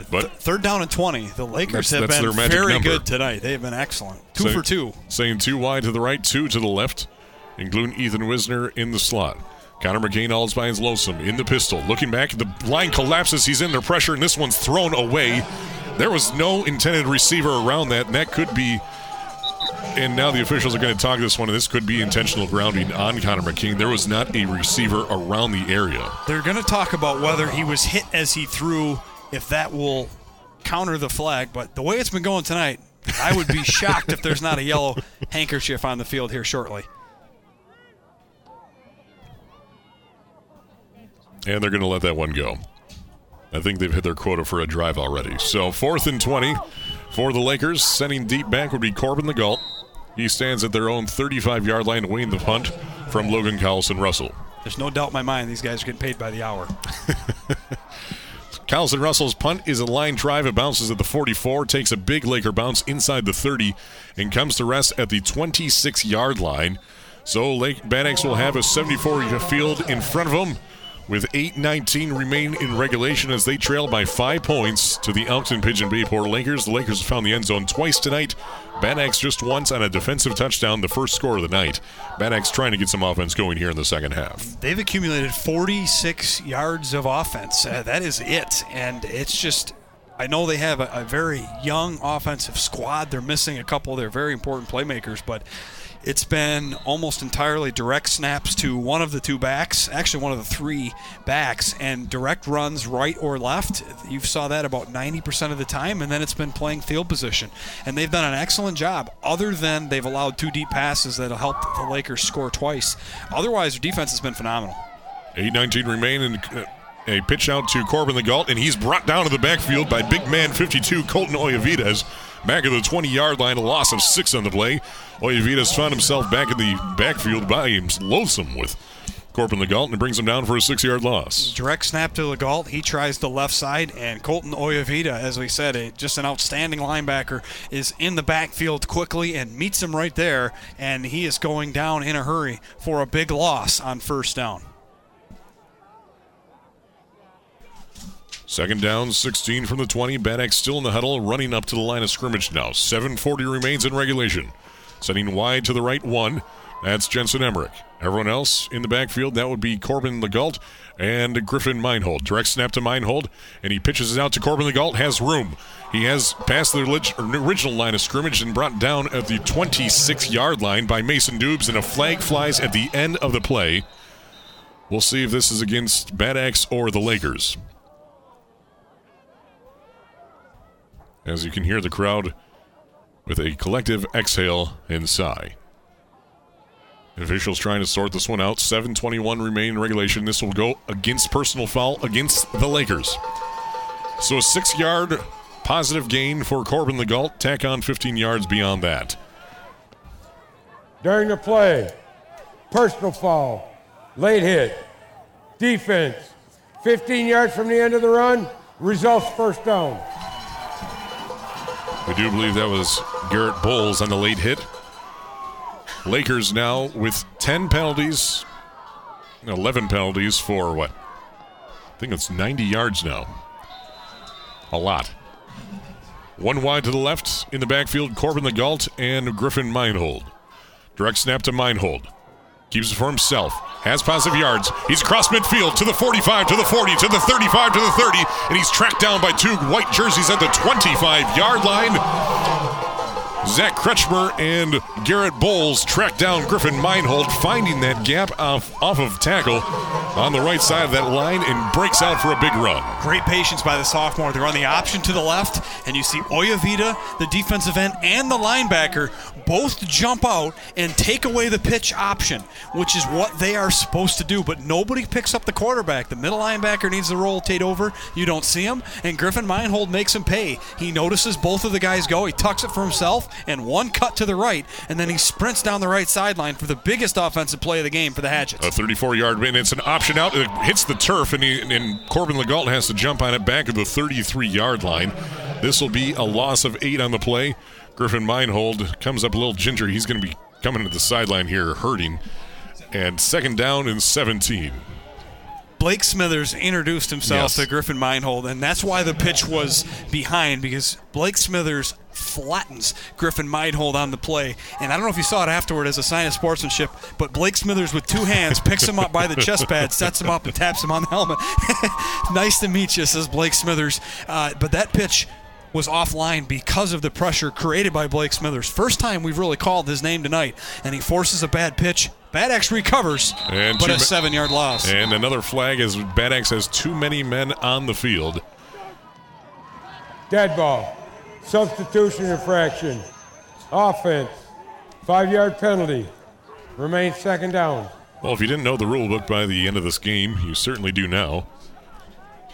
But Th- third down and 20. The Lakers that's, have that's been very number. good tonight. They have been excellent. Two Say, for two. Saying two wide to the right, two to the left, including Ethan Wisner in the slot. Connor McCain all by his lonesome in the pistol. Looking back, the line collapses. He's in there pressure, and this one's thrown away. There was no intended receiver around that, and that could be. And now the officials are going to talk this one, and this could be intentional grounding on Connor McCain. There was not a receiver around the area. They're going to talk about whether he was hit as he threw, if that will counter the flag. But the way it's been going tonight, I would be shocked if there's not a yellow handkerchief on the field here shortly. And they're going to let that one go. I think they've hit their quota for a drive already. So fourth and 20 for the Lakers. Sending deep back would be Corbin Legault. He stands at their own 35 yard line to win the punt from Logan Carlson Russell. There's no doubt in my mind these guys are getting paid by the hour. Carlson Russell's punt is a line drive. It bounces at the 44, takes a big Laker bounce inside the 30, and comes to rest at the 26 yard line. So Lake Bad Axe will have a 74 field in front of them with 8.19 remain in regulation as they trail by five points to the Elkton Pigeon Bayport Lakers. The Lakers have found the end zone twice tonight. Bad Axe just once on a defensive touchdown, the first score of the night. Bad Axe trying to get some offense going here in the second half. They've accumulated 46 yards of offense. Uh, that is it. And it's just I know they have a, a, very young offensive squad. They're missing a couple of their very important playmakers, but it's been almost entirely direct snaps to one of the two backs, actually one of the three backs, and direct runs right or left. You saw that about 90% of the time, and then it's been playing field position. And they've done an excellent job, other than they've allowed two deep passes that'll help the Lakers score twice. Otherwise, their defense has been phenomenal. 8-19 remain in uh, a pitch out to Corbin Legault, and he's brought down to the backfield by big man 52 Colton Oyavides. Back at the 20 yard line, a loss of six on the play. Oyavides found himself back in the backfield by him, loathsome with Corbin Galt, and brings him down for a six yard loss. Direct snap to Galt. He tries the left side, and Colton Oyavita, as we said, a, just an outstanding linebacker, is in the backfield quickly and meets him right there, and he is going down in a hurry for a big loss on first down. Second down, 16 from the 20. Bad still in the huddle, running up to the line of scrimmage now. 7.40 remains in regulation. Sending wide to the right, one. That's Jensen Emmerich. Everyone else in the backfield, that would be Corbin Legault and Griffin Meinhold. Direct snap to Meinhold, and he pitches it out to Corbin Legault. Has room. He has passed the original line of scrimmage and brought down at the 26 yard line by Mason Dubes, and a flag flies at the end of the play. We'll see if this is against Bad Axe or the Lakers. As you can hear the crowd with a collective exhale and sigh. Officials trying to sort this one out. 7:21 remain in regulation. This will go against personal foul against the Lakers. So a six-yard positive gain for Corbin the Legault. Tack on 15 yards beyond that. During the play, personal foul, late hit, defense, 15 yards from the end of the run, results first down. We do believe that was Garrett Bowles on the late hit. Lakers now with 10 penalties, 11 penalties for what? I think it's 90 yards now. A lot. One wide to the left in the backfield, Corbin Legault and Griffin Meinhold. Direct snap to Meinhold. Keeps it for himself. Has positive yards. He's across midfield to the 45, to the 40, to the 35, to the 30, and he's tracked down by two white jerseys at the 25 yard line. Zach Kretschmer and Garrett Bowles track down Griffin Meinhold, finding that gap off, off of tackle on the right side of that line and breaks out for a big run. Great patience by the sophomore. They run the option to the left, and you see Oyavita, the defensive end, and the linebacker both jump out and take away the pitch option, which is what they are supposed to do. But nobody picks up the quarterback. The middle linebacker needs to rotate over. You don't see him, and Griffin Meinhold makes him pay. He notices both of the guys go. He tucks it for himself and one cut to the right, and then he sprints down the right sideline for the biggest offensive play of the game for the Hatchets. A 34 yard win. It's an option out. It hits the turf, and, he, and Corbin Legault has to jump on it back at the 33 yard line. This will be a loss of eight on the play. Griffin Meinhold comes up a little ginger. He's going to be coming to the sideline here, hurting. And second down and 17. Blake Smithers introduced himself Yes. to Griffin Meinhold, and that's why the pitch was behind because Blake Smithers flattens Griffin Meinhold on the play. And I don't know if you saw it afterward as a sign of sportsmanship, but Blake Smithers with two hands picks him up by the chest pad, sets him up, and taps him on the helmet. nice to meet you, says Blake Smithers. Uh, but that pitch was offline because of the pressure created by Blake Smithers. First time we've really called his name tonight, and he forces a bad pitch. Bad Axe recovers, And but a ma- seven yard loss. And another flag as Bad Axe has too many men on the field. Dead ball. Substitution infraction. Offense. Five yard penalty. Remains second down. Well, if you didn't know the rule book by the end of this game, you certainly do now.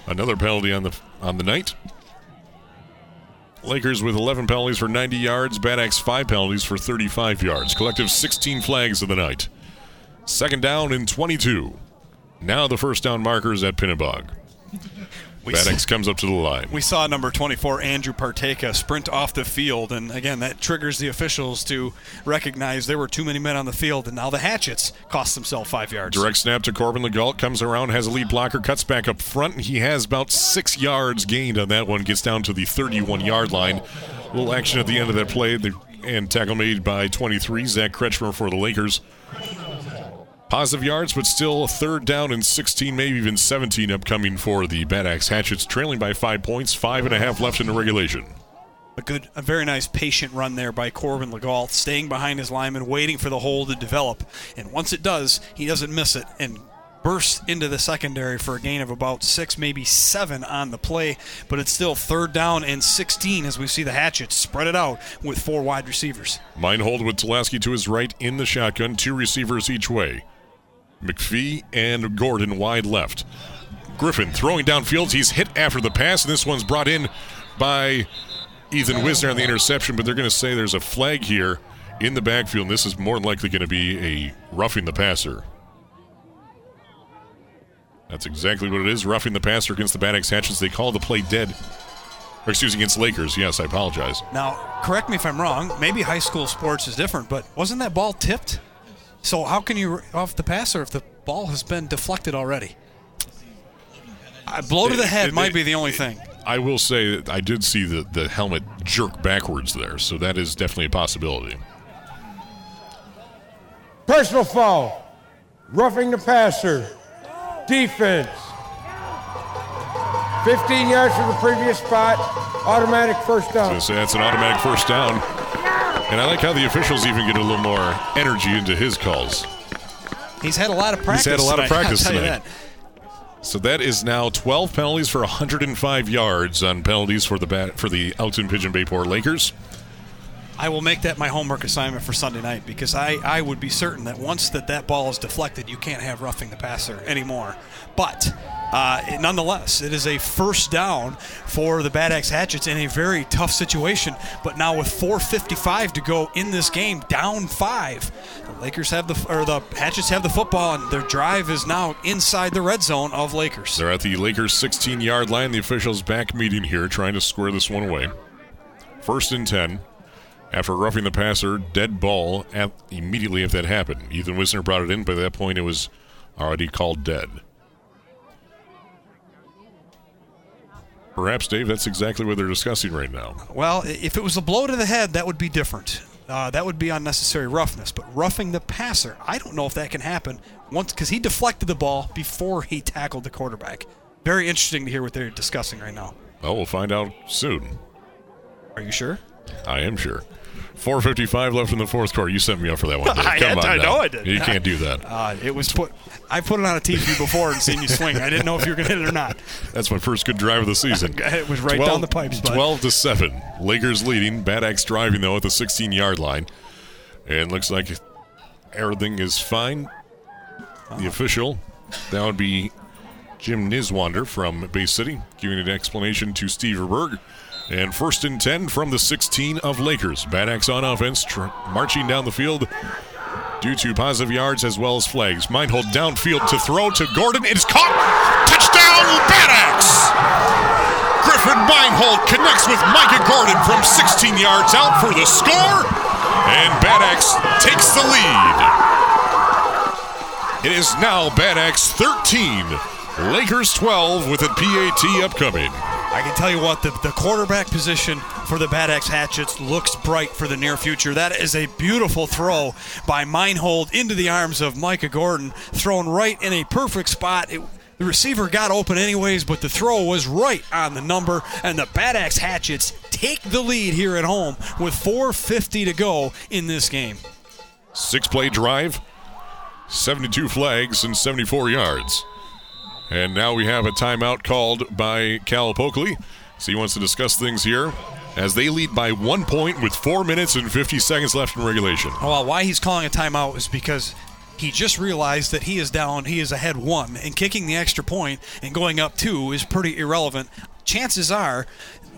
Another penalty on the on the night. Lakers with 11 penalties for 90 yards. Bad Axe 5 penalties for 35 yards. Collective 16 flags of the night. Second down and 22. Now the first down markers at Pinnebog. We Bad s- Axe comes up to the line. We saw number 24, Andrew Parteka, sprint off the field. And again, that triggers the officials to recognize there were too many men on the field. And now the Hatchets cost themselves five yards. Direct snap to Corbin Legault. Comes around, has a lead blocker, cuts back up front. and He has about six yards gained on that one. Gets down to the 31 yard line. little action at the end of that play. And tackle made by 23, Zach Kretschmer for the Lakers. Positive yards, but still third down and 16, maybe even 17 upcoming for the Bad Axe Hatchets, trailing by five points, five and a half left in the regulation. A good, a very nice patient run there by Corbin Legault, staying behind his lineman, waiting for the hole to develop. And once it does, he doesn't miss it and bursts into the secondary for a gain of about six, maybe seven on the play. But it's still third down and 16 as we see the Hatchets spread it out with four wide receivers. Meinhold with Tulaski to his right in the shotgun, two receivers each way. McPhee and Gordon wide left. Griffin throwing downfield. He's hit after the pass, and this one's brought in by Ethan Wisner on the interception, but they're going to say there's a flag here in the backfield, and this is more likely going to be a roughing the passer. That's exactly what it is. Roughing the passer against the Bad Axe Hatchets. They call the play dead. Or excuse me, against Lakers. Yes, I apologize. Now, correct me if I'm wrong. Maybe high school sports is different, but wasn't that ball tipped? So how can you off the passer if the ball has been deflected already? A blow to the head It- might it- be the only thing. I will say that I did see the, the helmet jerk backwards there, so that is definitely a possibility. Personal foul. Roughing the passer. Defense. 15 yards from the previous spot. Automatic first down. So that's an automatic first down. And I like how the officials even get a little more energy into his calls. He's had a lot of practice. He's had a lot of tonight, I'll practice tonight. that. So that is now 12 penalties for 105 yards on penalties for the bat, for the Elkton Pigeon Bayport Lakers. I will make that my homework assignment for Sunday night because I, I would be certain that once that that ball is deflected, you can't have roughing the passer anymore. But uh, nonetheless, it is a first down for the Bad Axe Hatchets in a very tough situation. But now with 4:55 to go in this game, down five, the Lakers have the or the Hatchets have the football, and their drive is now inside the red zone of Lakers. They're at the Lakers 16 yard line. The officials back meeting here, trying to square this one away. First and 10 after roughing the passer, dead ball at, immediately if that happened. Ethan Wisner brought it in, but at that point it was already called dead. Perhaps, Dave, that's exactly what they're discussing right now. Well, if it was a blow to the head, that would be different. Uh, that would be unnecessary roughness. But roughing the passer, I don't know if that can happen once because he deflected the ball before he tackled the quarterback. Very interesting to hear what they're discussing right now. Well, we'll find out soon. Are you sure? I am sure. 4:55 left in the fourth quarter. You sent me up for that one. Dave. I, Come on I now. know I did. You can't do that. Uh, it was put. I put it on a TV before and seen you swing. I didn't know if you were going to hit it or not. That's my first good drive of the season. It was right down the pipes, bud. 12 to 7. Lakers leading. Bad Axe driving, though, at the 16 yard line. And looks like everything is fine. The official, that would be Jim Niswander from Bay City, giving an explanation to Steve Verberg. And first and 10 from the 16 of Lakers. Bad Axe on offense, tr- marching down the field due to positive yards as well as flags. Meinhold downfield to throw to Gordon. It is caught. Touchdown, Bad Axe! Griffin Meinhold connects with Micah Gordon from 16 yards out for the score. And Bad Axe takes the lead. It is now Bad Axe 13, Lakers 12 with a PAT upcoming. I can tell you what, the, the quarterback position for the Bad Axe Hatchets looks bright for the near future. That is a beautiful throw by Meinhold into the arms of Micah Gordon, thrown right in a perfect spot. It, the receiver got open anyways, but the throw was right on the number, and the Bad Axe Hatchets take the lead here at home with 4.50 to go in this game. Six play drive, 72 flags, and 74 yards. And now we have a timeout called by Cal Pokley. So he wants to discuss things here as they lead by one point with four minutes and 50 seconds left in regulation. Oh, well, why he's calling a timeout is because he just realized that he is down, he is ahead one, and kicking the extra point and going up two is pretty irrelevant. Chances are,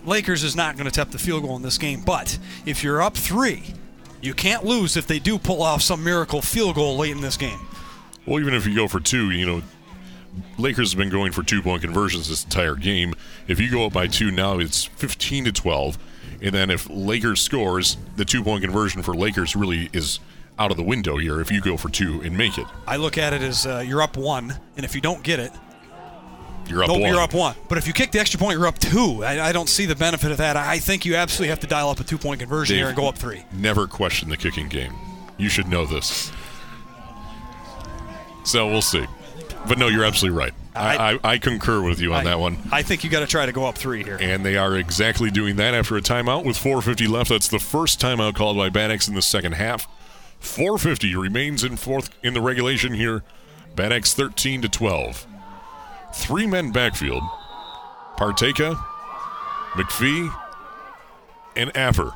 Lakers is not going to tap the field goal in this game, but if you're up three, you can't lose if they do pull off some miracle field goal late in this game. Well, even if you go for two, you know, Lakers have been going for two point conversions this entire game. If you go up by two now, it's 15 to 12. And then if Lakers scores, the two point conversion for Lakers really is out of the window here if you go for two and make it. I look at it as uh, you're up one, and if you don't get it, You're up nope, one. you're up one. But if you kick the extra point, you're up two. I, I don't see the benefit of that. I think you absolutely have to dial up a two point conversion Dave, here and go up three. Never question the kicking game. You should know this. So we'll see. But no, you're absolutely right. I, I, I concur with you on I- that one. I think you got to try to go up three here. And they are exactly doing that after a timeout with 4.50 left. That's the first timeout called by Bad Axe in the second half. 4.50 remains in fourth in the regulation here. Bad Axe 13 to 12. Three men backfield. Parteka, McPhee, and Apper.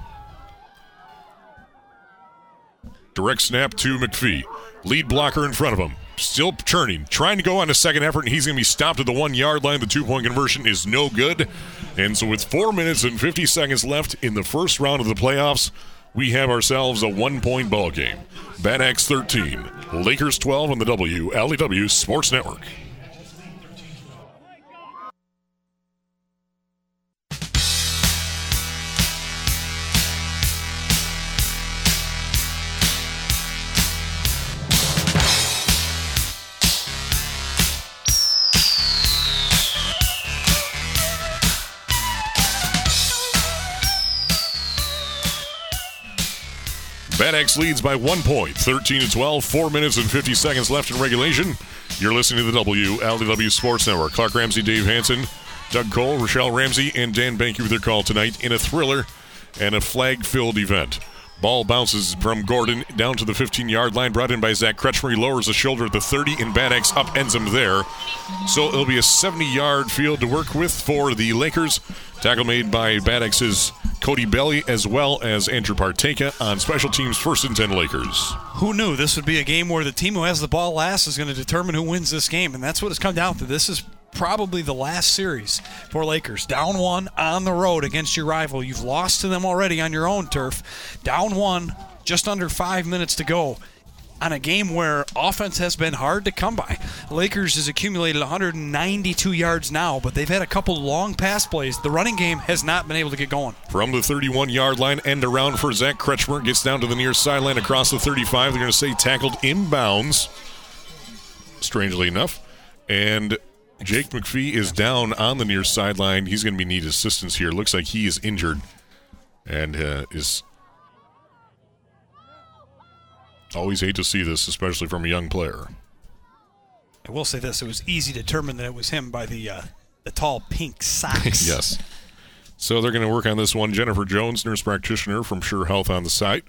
Direct snap to McPhee. Lead blocker in front of him. Still churning. Trying to go on a second effort, and he's going to be stopped at the one yard line. The two point conversion is no good. And so, with four minutes and 50 seconds left in the first round of the playoffs, we have ourselves a one point ball game. Bad Axe 13, Lakers 12 on the WLEW Sports Network. Leads by one point, 13 to 12, four minutes and 50 seconds left in regulation. You're listening to the WLEW Sports Network. Clark Ramsey, Dave Hanson, Doug Cole, Rochelle Ramsey, and Dan Banky with their call tonight in a thriller and a flag-filled event. Ball bounces from Gordon down to the 15-yard line, brought in by Zach Kretschmer. He lowers the shoulder at the 30, and Bad Axe upends him there. So it'll be a 70-yard field to work with for the Lakers. Tackle made by Bad Cody Belly as well as Andrew Parteka on special teams first and 10 Lakers. Who knew this would be a game where the team who has the ball last is going to determine who wins this game? And that's what it's come down to. This is probably the last series for Lakers. Down one on the road against your rival. You've lost to them already on your own turf. Down one, just under five minutes to go on a game where offense has been hard to come by. Lakers has accumulated 192 yards now, but they've had a couple long pass plays. The running game has not been able to get going. From the 31 yard line, end around for Zach Kretschmer. Gets down to the near sideline across the 35. They're going to say tackled inbounds, strangely enough. And Jake McPhee is down on the near sideline. He's going to be need assistance here. Looks like he is injured and uh, is Always hate to see this, especially from a young player. I will say this: it was easy to determine that it was him by the uh, the tall pink socks. yes. So they're going to work on this one. Jennifer Jones, nurse practitioner from Sure Health, on the site.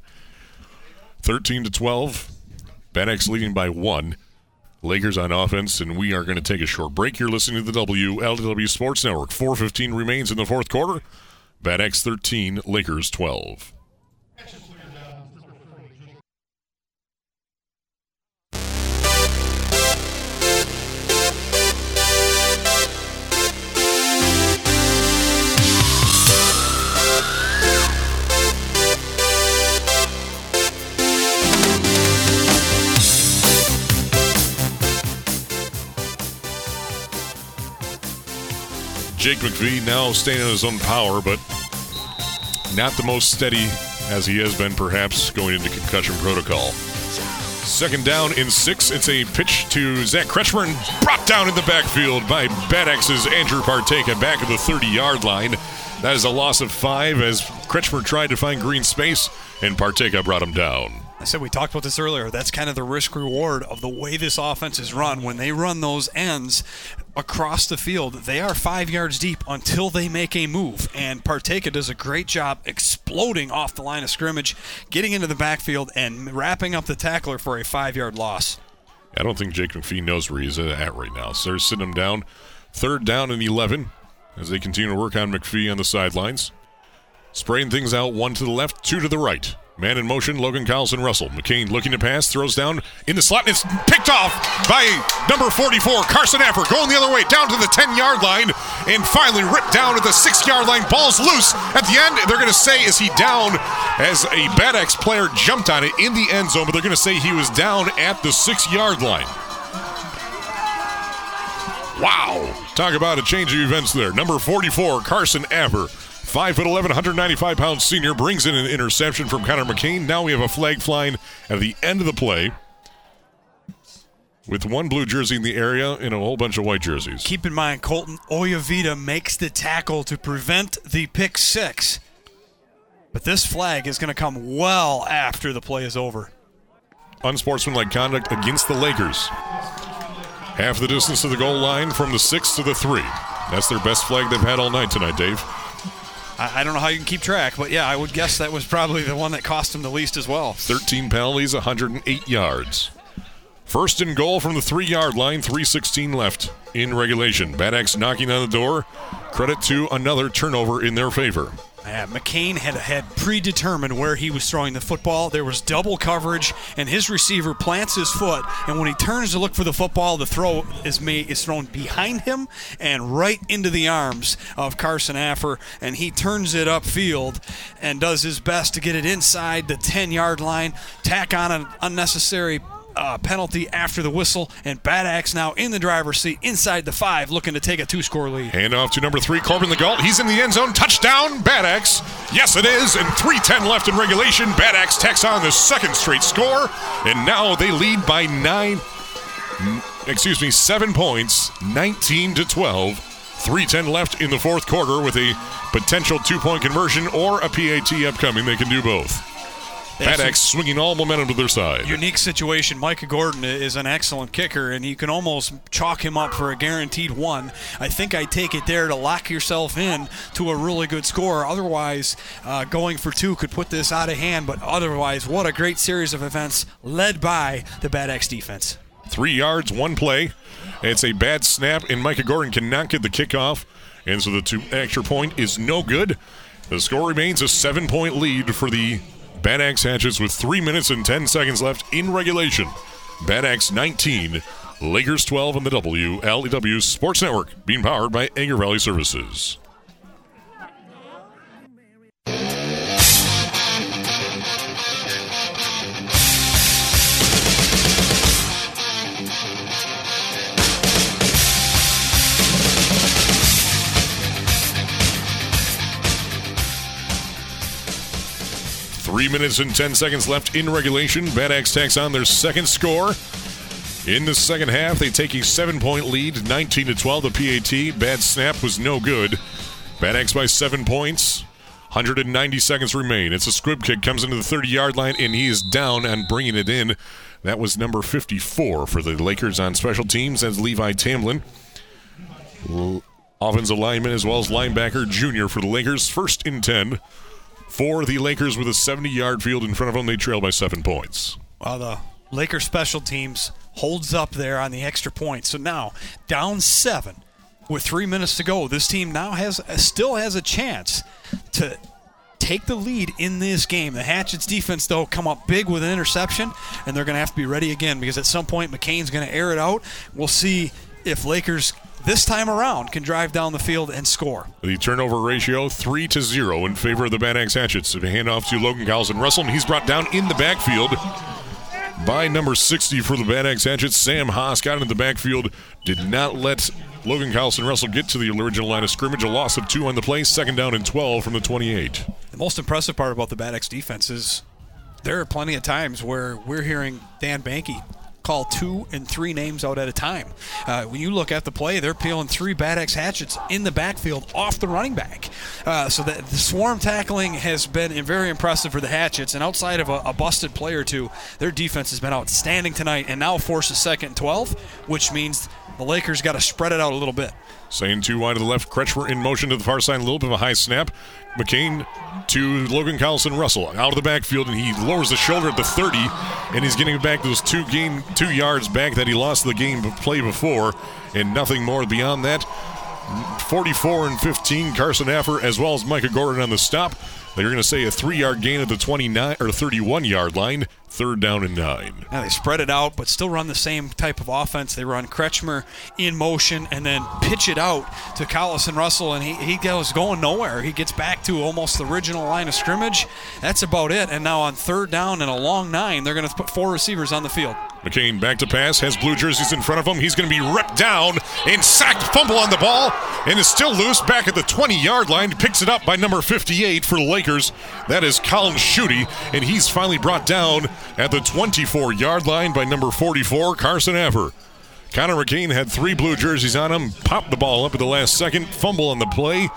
Thirteen to twelve. Axe leading by one. Lakers on offense, and we are going to take a short break. You're listening to the WLEW Sports Network. 4:15 remains in the fourth quarter. Bad Axe 13, Lakers 12. Jake McPhee now staying in his own power, but not the most steady as he has been perhaps going into concussion protocol. Second down in six. It's a pitch to Zach Kretschmer and brought down in the backfield by Bad Axe's Andrew Parteka back of the 30 yard line. That is a loss of five as Kretschmer tried to find green space and Parteka brought him down. I said we talked about this earlier. That's kind of the risk reward of the way this offense is run. When they run those ends across the field, they are five yards deep until they make a move. And Parteka does a great job exploding off the line of scrimmage, getting into the backfield, and wrapping up the tackler for a five yard loss. I don't think Jake McPhee knows where he's at right now. So they're sitting him down. Third down and 11 as they continue to work on McPhee on the sidelines. Spraying things out one to the left, two to the right. Man in motion, Logan Carlson Russell. McCain looking to pass, throws down in the slot, and it's picked off by number 44, Carson Affer, going the other way, down to the 10 yard line, and finally ripped down at the 6 yard line. Ball's loose. At the end, they're going to say, is he down? As a Bad Axe player jumped on it in the end zone, but they're going to say he was down at the 6 yard line. Wow. Talk about a change of events there. Number 44, Carson Affer. 5 foot 11, 195 pound senior brings in an interception from Connor McCain. Now we have a flag flying at the end of the play with one blue jersey in the area and a whole bunch of white jerseys. Keep in mind, Colton Oyavita makes the tackle to prevent the pick six. But this flag is going to come well after the play is over. Unsportsmanlike conduct against the Lakers. Half the distance to the goal line from the six to the three. That's their best flag they've had all night tonight, Dave. I, I don't know how you can keep track, but yeah, I would guess that was probably the one that cost him the least as well. 13 penalties, 108 yards. First and goal from the three yard line, 316 left in regulation. Bad knocking on the door. Credit to another turnover in their favor. Yeah, McCain had had predetermined where he was throwing the football. There was double coverage, and his receiver plants his foot. And when he turns to look for the football, the throw is made is thrown behind him and right into the arms of Carson Affer. And he turns it upfield and does his best to get it inside the 10-yard line, tack on an unnecessary uh, penalty after the whistle, and Bad Axe now in the driver's seat inside the five, looking to take a two score lead. Hand off to number three, Corbin Legault. He's in the end zone. Touchdown, Bad Axe. Yes, it is. And 3.10 left in regulation. Bad Axe tacks on the second straight score, and now they lead by nine, excuse me, seven points, 19 to 12. 3.10 left in the fourth quarter with a potential two point conversion or a PAT upcoming. They can do both. Bad Axe swinging all momentum to their side. Unique situation. Micah Gordon is an excellent kicker, and you can almost chalk him up for a guaranteed one. I think I take it there to lock yourself in to a really good score. Otherwise, uh, going for two could put this out of hand. But otherwise, what a great series of events led by the Bad defense. Three yards, one play. It's a bad snap, and Micah Gordon cannot get the kickoff, and so the two extra point is no good. The score remains a seven point lead for the Bad Axe Hatchets with 3 minutes and 10 seconds left in regulation. Bad Axe 19, Lakers 12 on the WLEW Sports Network, being powered by Agri Valley Services. Three minutes and 10 seconds left in regulation. Bad Axe takes on their second score. In the second half, they take a seven point lead, 19 to 12. The PAT. Bad snap was no good. Bad Axe by seven points. 190 seconds remain. It's a squib kick, comes into the 30 yard line, and he is down and bringing it in. That was number 54 for the Lakers on special teams as Levi Tamlin. Offensive lineman as well as linebacker junior for the Lakers. First in 10 for the Lakers with a 70 yard field in front of them. They trail by seven points. Well, the Lakers special teams holds up there on the extra point. So now down seven with three minutes to go. This team now has still has a chance to take the lead in this game. The Hatchets defense, though, come up big with an interception, and they're going to have to be ready again because at some point McCain's going to air it out. We'll see if Lakers this time around can drive down the field and score. The turnover ratio three to zero in favor of the Bad Axe Hatchets. Handoff to Logan Carlson Russell, and he's brought down in the backfield by number 60 for the Bad Axe Hatchets. Sam Haas got into the backfield, did not let Logan Carlson Russell get to the original line of scrimmage. A loss of two on the play, second down and 12 from the 28. The most impressive part about the Bad Axe defense is there are plenty of times where we're hearing Dan Banky call two and three names out at a time. Uh, when you look at the play, they're peeling three Bad Axe hatchets in the backfield off the running back. Uh, so that the swarm tackling has been very impressive for the Hatchets. And outside of a, a, busted play or two, their defense has been outstanding tonight and now forces second and 12, which means the Lakers got to spread it out a little bit. Saying two wide to the left. Kretschmer in motion to the far side. A little bit of a high snap. McCain to Logan Carlson Russell out of the backfield, and he lowers the shoulder at the 30, and he's getting back those two game two yards back that he lost the game play before, and nothing more beyond that. 44 and 15, Carson Affer as well as Micah Gordon on the stop. They're going to say a three-yard gain at the 29 or 31-yard line. Third down and nine. Now they spread it out, but still run the same type of offense. They run Kretschmer in motion and then pitch it out to Carlson Russell, and he, he goes going nowhere. He gets back to almost the original line of scrimmage. That's about it. And now on third down and a long nine, they're going to put four receivers on the field. McCain back to pass, has blue jerseys in front of him. He's going to be ripped down and sacked, fumble on the ball, and is still loose back at the 20 yard line. Picks it up by number 58 for the Lakers. That is Colin Schutte, and he's finally brought down at the 24 yard line by number 44, Carson Ever. Connor McCain had three blue jerseys on him, popped the ball up at the last second, fumble on the play.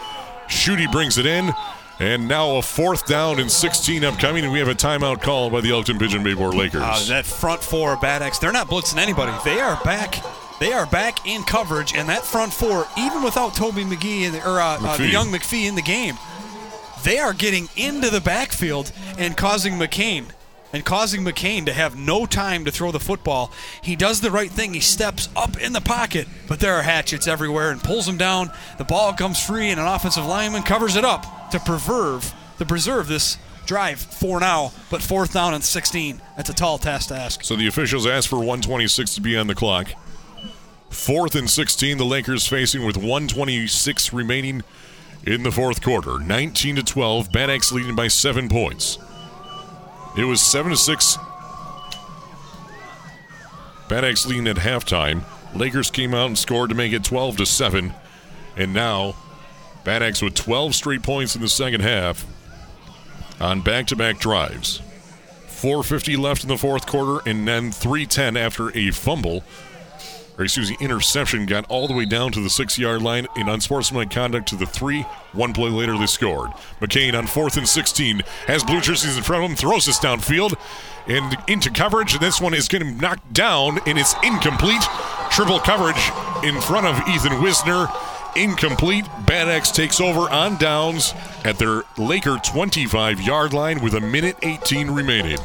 Schutte brings it in. And now a fourth down and 16 upcoming, and we have a timeout called by the Elkton Pigeon Bayport Lakers. Uh, that front four, Bad Axe, they're not blitzing anybody. They are back. They are back in coverage, and that front four, even without Toby McGee the, or uh, uh, the young McPhee in the game, they are getting into the backfield and causing McCain and causing McCain to have no time to throw the football. He does the right thing. He steps up in the pocket, but there are hatchets everywhere and pulls him down. The ball comes free, and an offensive lineman covers it up to preserve to preserve this drive for now, but fourth down and 16. That's a tall task to ask. So the officials asked for 126 to be on the clock. Fourth and 16, the Lakers facing with 126 remaining in the fourth quarter. 19 to 12, Bad Axe leading by seven points. It was 7 to 6. Bad Axe leading at halftime. Lakers came out and scored to make it 12 to 7. And now, Bad Axe with 12 straight points in the second half on back to back drives. 4.50 left in the fourth quarter, and then 3.10 after a fumble or excuse me, interception got all the way down to the six yard line in unsportsmanlike conduct to the three. One play later, they scored. McCain on fourth and 16 has blue jerseys in front of him, throws this downfield and into coverage. And this one is going to knock down, and it's incomplete. Triple coverage in front of Ethan Wisner. Incomplete. Bad Axe takes over on downs at their Laker 25 yard line with a minute 18 remaining.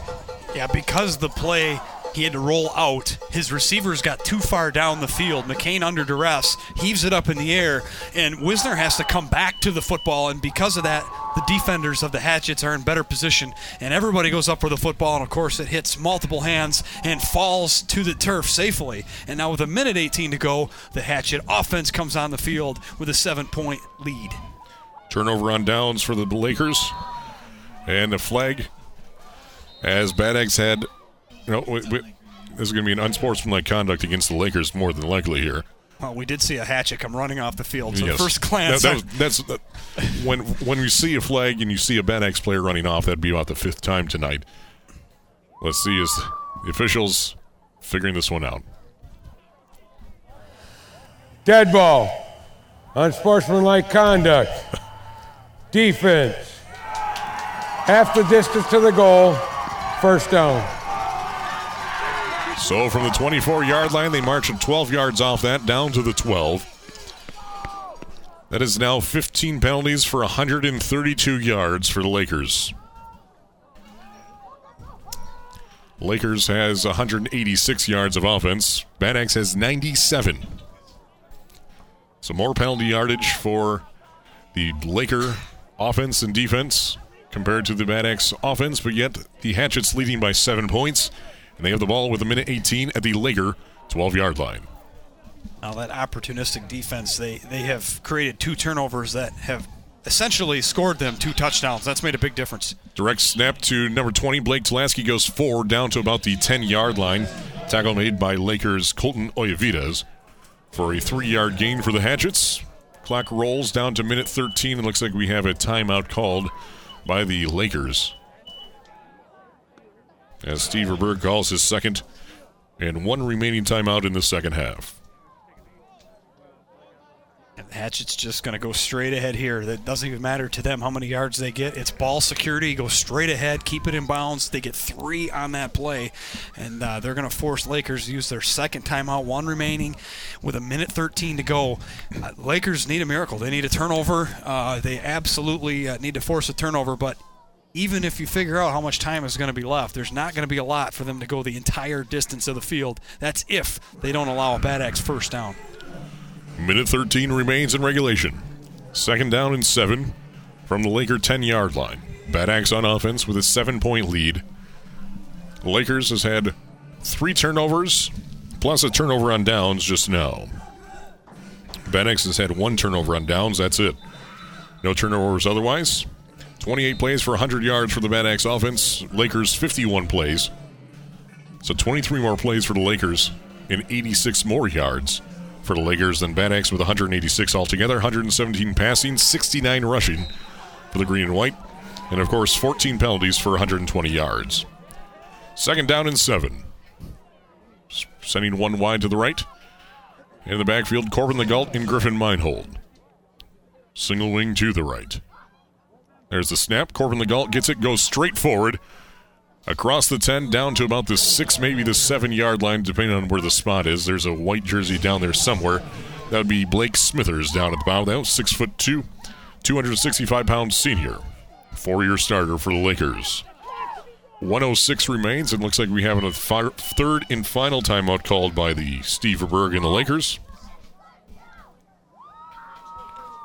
Yeah, because the play He had to roll out. His receivers got too far down the field. McCain under duress heaves it up in the air, and Wisner has to come back to the football. And because of that, the defenders of the Hatchets are in better position, and everybody goes up for the football. And of course, it hits multiple hands and falls to the turf safely. And now, with a minute 18 to go, the Hatchet offense comes on the field with a seven-point lead. Turnover on downs for the Lakers, and a flag as Bad Axe had. You know, we, we, this is going to be an unsportsmanlike conduct against the Lakers more than likely here. Well, we did see a hatchet come running off the field. So Yes. first glance, That- that was- that's that- when when we see a flag and you see a Bad Axe player running off. That'd be about the fifth time tonight. Let's see as the officials figuring this one out. Dead ball. Unsportsmanlike conduct. Defense. Half the distance to the goal. First down. So from the 24 yard line, they march 12 yards off that down to the 12. That is now 15 penalties for 132 yards for the Lakers. Lakers has 186 yards of offense. Bad Axe has 97. So more penalty yardage for the Laker offense and defense compared to the Bad Axe offense, but yet the Hatchets leading by seven points, and they have the ball with a minute 18 at the Laker 12 yard line. Now that opportunistic defense, they they have created two turnovers that have essentially scored them two touchdowns. That's made a big difference. Direct snap to number 20. Blake Tulaski goes forward down to about the 10 yard line. Tackle made by Lakers' Colton Oyavides for a three yard gain for the Hatchets. Clock rolls down to minute 13. It looks like we have a timeout called by the Lakers. As Steve Verberg calls his second and one remaining timeout in the second half. Hatchet's just going to go straight ahead here. That doesn't even matter to them how many yards they get. It's ball security. Go straight ahead, keep it in bounds. They get three on that play, and uh, they're going to force Lakers to use their second timeout, one remaining, with a minute 13 to go. Uh, Lakers need a miracle. They need a turnover. Uh, they absolutely uh, need to force a turnover, but. Even if you figure out how much time is going to be left, there's not going to be a lot for them to go the entire distance of the field. That's if they don't allow a Bad Axe first down. Minute 13 remains in regulation. Second down and seven from the Laker 10 yard line. Bad Axe on offense with a seven point lead. Lakers has had three turnovers plus a turnover on downs just now. Bad Axe has had one turnover on downs, that's it. No turnovers otherwise. 28 plays for 100 yards for the Bad Axe offense. Lakers 51 plays. So 23 more plays for the Lakers and 86 more yards for the Lakers than Bad Axe with 186 altogether, 117 passing, 69 rushing for the green and white, and of course 14 penalties for 120 yards. Second down and seven. Sending one wide to the right. In the backfield, Corbin Legault and Griffin Meinhold. Single wing to the right. There's the snap. Corbin Legault gets it, goes straight forward. Across the 10, down to about the 6, maybe the 7 yard line, depending on where the spot is. There's a white jersey down there somewhere. That would be Blake Smithers down at the bottom. That was 6 foot 2, 265 pound senior. Four year starter for the Lakers. 106 remains. It looks like we have a third and final timeout called by the Steve Verberg and the Lakers.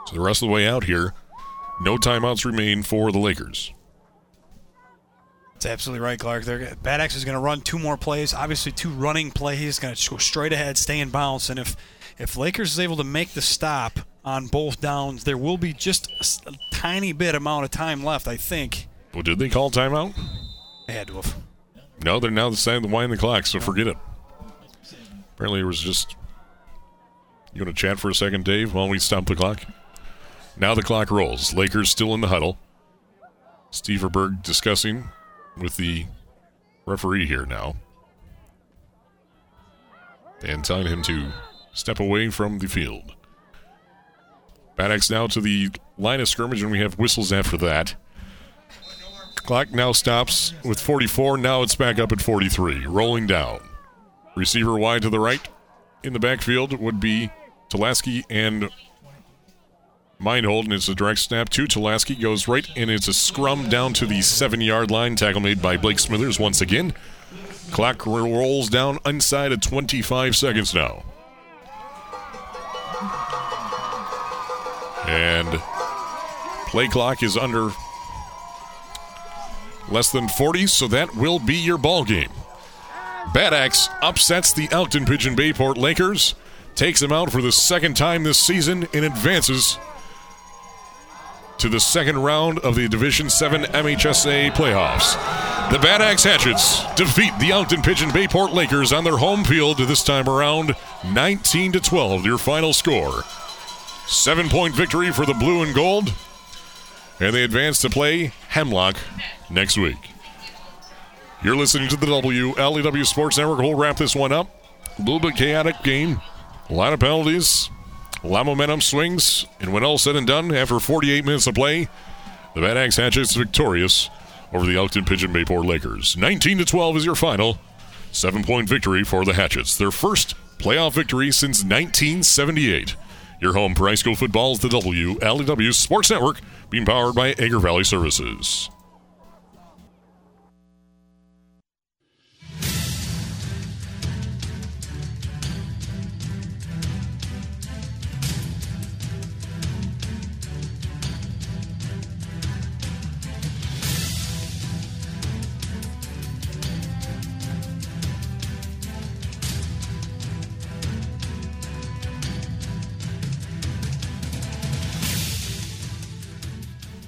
So the rest of the way out here, no timeouts remain for the Lakers. That's absolutely right, Clark. They're, Bad Axe is going to run two more plays. Obviously, two running plays. Going to go straight ahead, stay in bounds. And if if Lakers is able to make the stop on both downs, there will be just a tiny bit amount of time left. I think Well, did they call timeout? they had to have. No, they're now deciding to wind the clock, so forget it. Apparently, it was just. You want to chat for a second, Dave, while we stop the clock? Now the clock rolls. Lakers still in the huddle. Steve Verberg discussing with the referee here now. And telling him to step away from the field. Bad Axe now to the line of scrimmage, and we have whistles after that. Clock now stops with 44. Now it's back up at 43. Rolling down. Receiver wide to the right. In the backfield would be Tulaski and Meinhold, and it's a direct snap to Tulaski. Goes right, and it's a scrum down to the seven yard line. Tackle made by Blake Smithers once again. Clock rolls down inside of 25 seconds now. And play clock is under less than 40, so that will be your ball game. Bad Axe upsets the Elkton Pigeon Bayport Lakers, takes them out for the second time this season, and advances to the second round of the Division 7 MHSAA playoffs. The Bad Axe Hatchets defeat the Elkton Pigeon Bayport Lakers on their home field this time around 19 to 12 your final score. 7-point victory for the blue and gold and they advance to play Hemlock next week. You're listening to the WLEW Sports Network. We'll wrap this one up. A little bit chaotic game, a lot of penalties, a lot of momentum swings, and when all said and done, after 48 minutes of play, the Bad Axe Hatchets victorious over the Elkton Pigeon Bayport Lakers. 19 to 12 is your final. Seven point victory for the Hatchets. Their first playoff victory since 1978. Your home for high school football is the WLEW Sports Network, being powered by Agri Valley Services.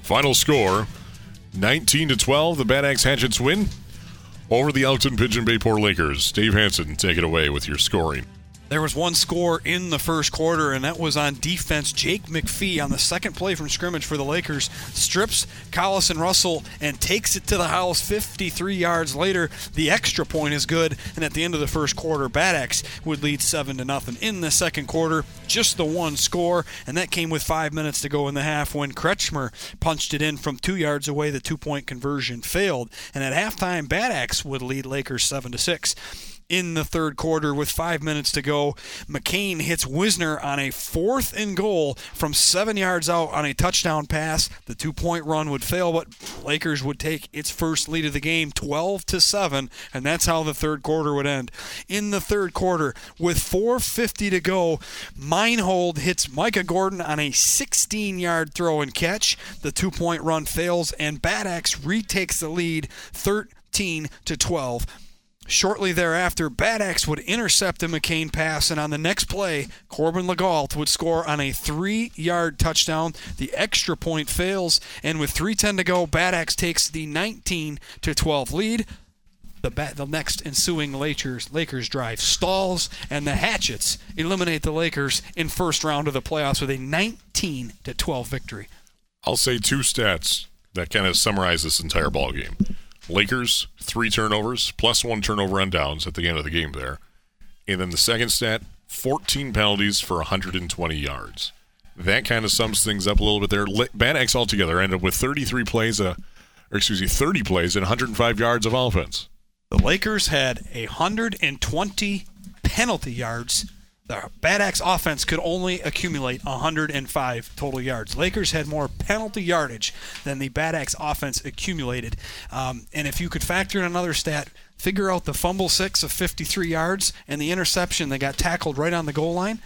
Final score 19 to 12. The Bad Axe Hatchets win over the Elkton Pigeon Bayport Lakers. Dave Hanson, take it away with your scoring. There was one score in the first quarter, and that was on defense. Jake McPhee on the second play from scrimmage for the Lakers strips Carlson Russell and takes it to the house 53 yards later. The extra point is good, and at the end of the first quarter, Bad Axe would lead 7 to nothing. In the second quarter, just the one score, and that came with five minutes to go in the half when Kretschmer punched it in from two yards away. The two point conversion failed, and at halftime, Bad Axe would lead Lakers 7 to 6 in the third quarter with five minutes to go. McCain hits Wisner on a fourth and goal from seven yards out on a touchdown pass. The two point run would fail, but Lakers would take its first lead of the game 12 to 7, and that's how the third quarter would end. In the third quarter, with 4.50 to go, Meinhold hits Micah Gordon on a 16 yard throw and catch. The two point run fails, and Bad Axe retakes the lead 13 to 12. Shortly thereafter, Bad Axe would intercept the McCain pass, and on the next play, Corbin Legault would score on a three-yard touchdown. The extra point fails, and with 3:10 to go, Bad Axe takes the 19 to 12 lead. The, bat, the next ensuing Lakers Lakers drive stalls, and the Hatchets eliminate the Lakers in first round of the playoffs with a 19 to 12 victory. I'll say two stats that kind of summarize this entire ball game. Lakers, three turnovers, plus one turnover on downs at the end of the game there. And then the second stat, 14 penalties for 120 yards. That kind of sums things up a little bit there. Bad Axe altogether ended up with 33 plays, uh, or excuse me, 30 plays and 105 yards of offense. The Lakers had 120 penalty yards the Bad Axe offense could only accumulate 105 total yards. Lakers had more penalty yardage than the Bad Axe offense accumulated. Um, and if you could factor in another stat, figure out the fumble six of 53 yards and the interception that got tackled right on the goal line.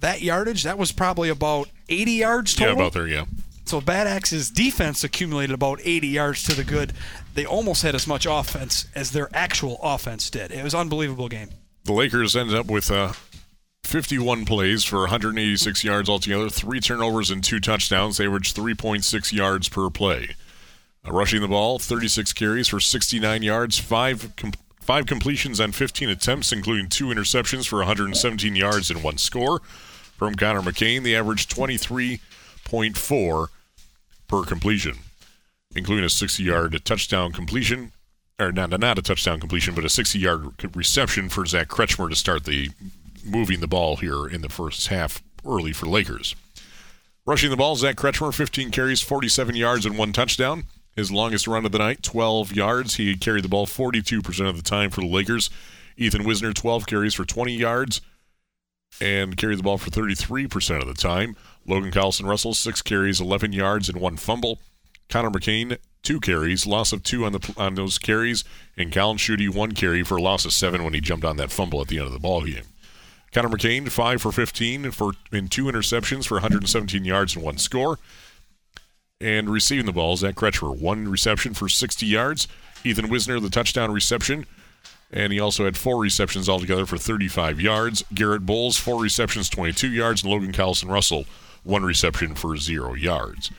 That yardage, that was probably about 80 yards total. Yeah, about there, yeah. So Bad Axe's defense accumulated about 80 yards to the good. They almost had as much offense as their actual offense did. It was an unbelievable game. The Lakers ended up with uh, 51 plays for 186 yards altogether, three turnovers and two touchdowns. Averaged 3.6 yards per play. Uh, rushing the ball, 36 carries for 69 yards, five com- five completions on 15 attempts, including two interceptions for 117 yards and one score. From Connor McCain, the average 23.4 per completion, including a 60-yard touchdown completion or not, not a touchdown completion, but a 60 yard reception for Zach Kretschmer to start the moving the ball here in the first half early for Lakers. Rushing the ball, Zach Kretschmer, 15 carries, 47 yards, and one touchdown. His longest run of the night, 12 yards. He carried the ball 42% of the time for the Lakers. Ethan Wisner, 12 carries for 20 yards and carried the ball for 33% of the time. Logan Carlson Russell, 6 carries, 11 yards, and one fumble. Connor McCain, two carries, loss of two on the on those carries, and Colin Schutte, one carry for a loss of seven when he jumped on that fumble at the end of the ball game. Connor McCain, five for 15 for in two interceptions for 117 yards and one score. And receiving the ball, Zach Kretschmer, one reception for 60 yards. Ethan Wisner, the touchdown reception. And he also had four receptions altogether for 35 yards. Garrett Bowles, four receptions, 22 yards. And Logan Carlson Russell, one reception for zero yards.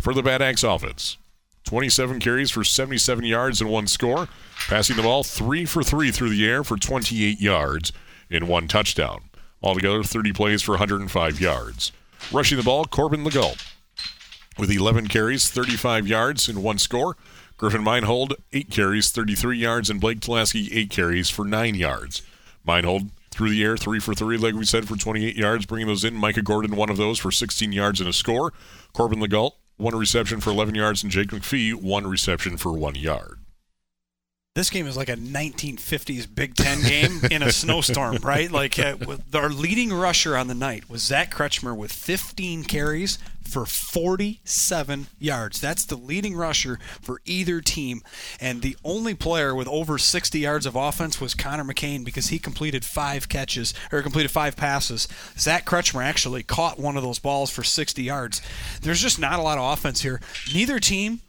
For the Bad Axe offense, 27 carries for 77 yards and one score. Passing the ball, three for three through the air for 28 yards and one touchdown. Altogether, 30 plays for 105 yards. Rushing the ball, Corbin Legault with 11 carries, 35 yards, and one score. Griffin Meinhold, 8 carries, 33 yards, and Blake Tulaski, 8 carries for 9 yards. Meinhold through the air, 3 for 3, like we said, for 28 yards, bringing those in. Micah Gordon, one of those for 16 yards and a score. Corbin Legault, one reception for 11 yards, and Jake McPhee, one reception for 1 yard. This game is like a 1950s Big Ten game in a snowstorm, right? Like uh, our leading rusher on the night was Zach Kretschmer with 15 carries for 47 yards. That's the leading rusher for either team. And the only player with over 60 yards of offense was Connor McCain because he completed five catches or completed five passes. Zach Kretschmer actually caught one of those balls for 60 yards. There's just not a lot of offense here. Neither team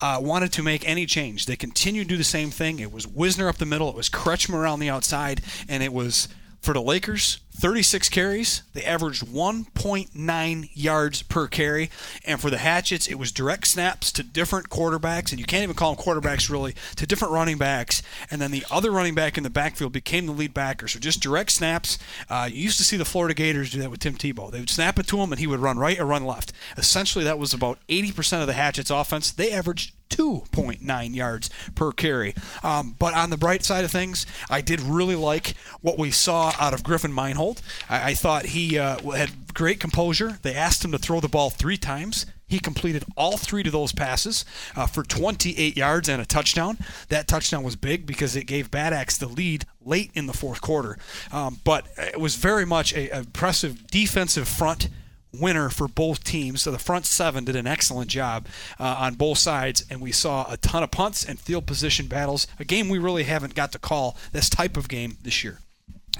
uh, wanted to make any change. They continued to do the same thing. It was Wisner up the middle, it was Kretschmer around the outside, and it was for the Lakers 36 carries. They averaged 1.9 yards per carry. And for the Hatchets, it was direct snaps to different quarterbacks, and you can't even call them quarterbacks really, to different running backs. And then the other running back in the backfield became the lead backer. So just direct snaps. Uh, you used to see the Florida Gators do that with Tim Tebow. They would snap it to him, and he would run right or run left. Essentially, that was about 80% of the Hatchets' offense. They averaged 2.9 yards per carry. Um, but on the bright side of things, I did really like what we saw out of Griffin Meinhold. I, I thought he uh, had great composure. They asked him to throw the ball three times. He completed all three of those passes uh, for 28 yards and a touchdown. That touchdown was big because it gave Bad Axe the lead late in the fourth quarter. Um, but it was very much a, a impressive defensive front winner for both teams. So the front seven did an excellent job uh, on both sides, and we saw a ton of punts and field position battles. A game we really haven't got to call this type of game this year,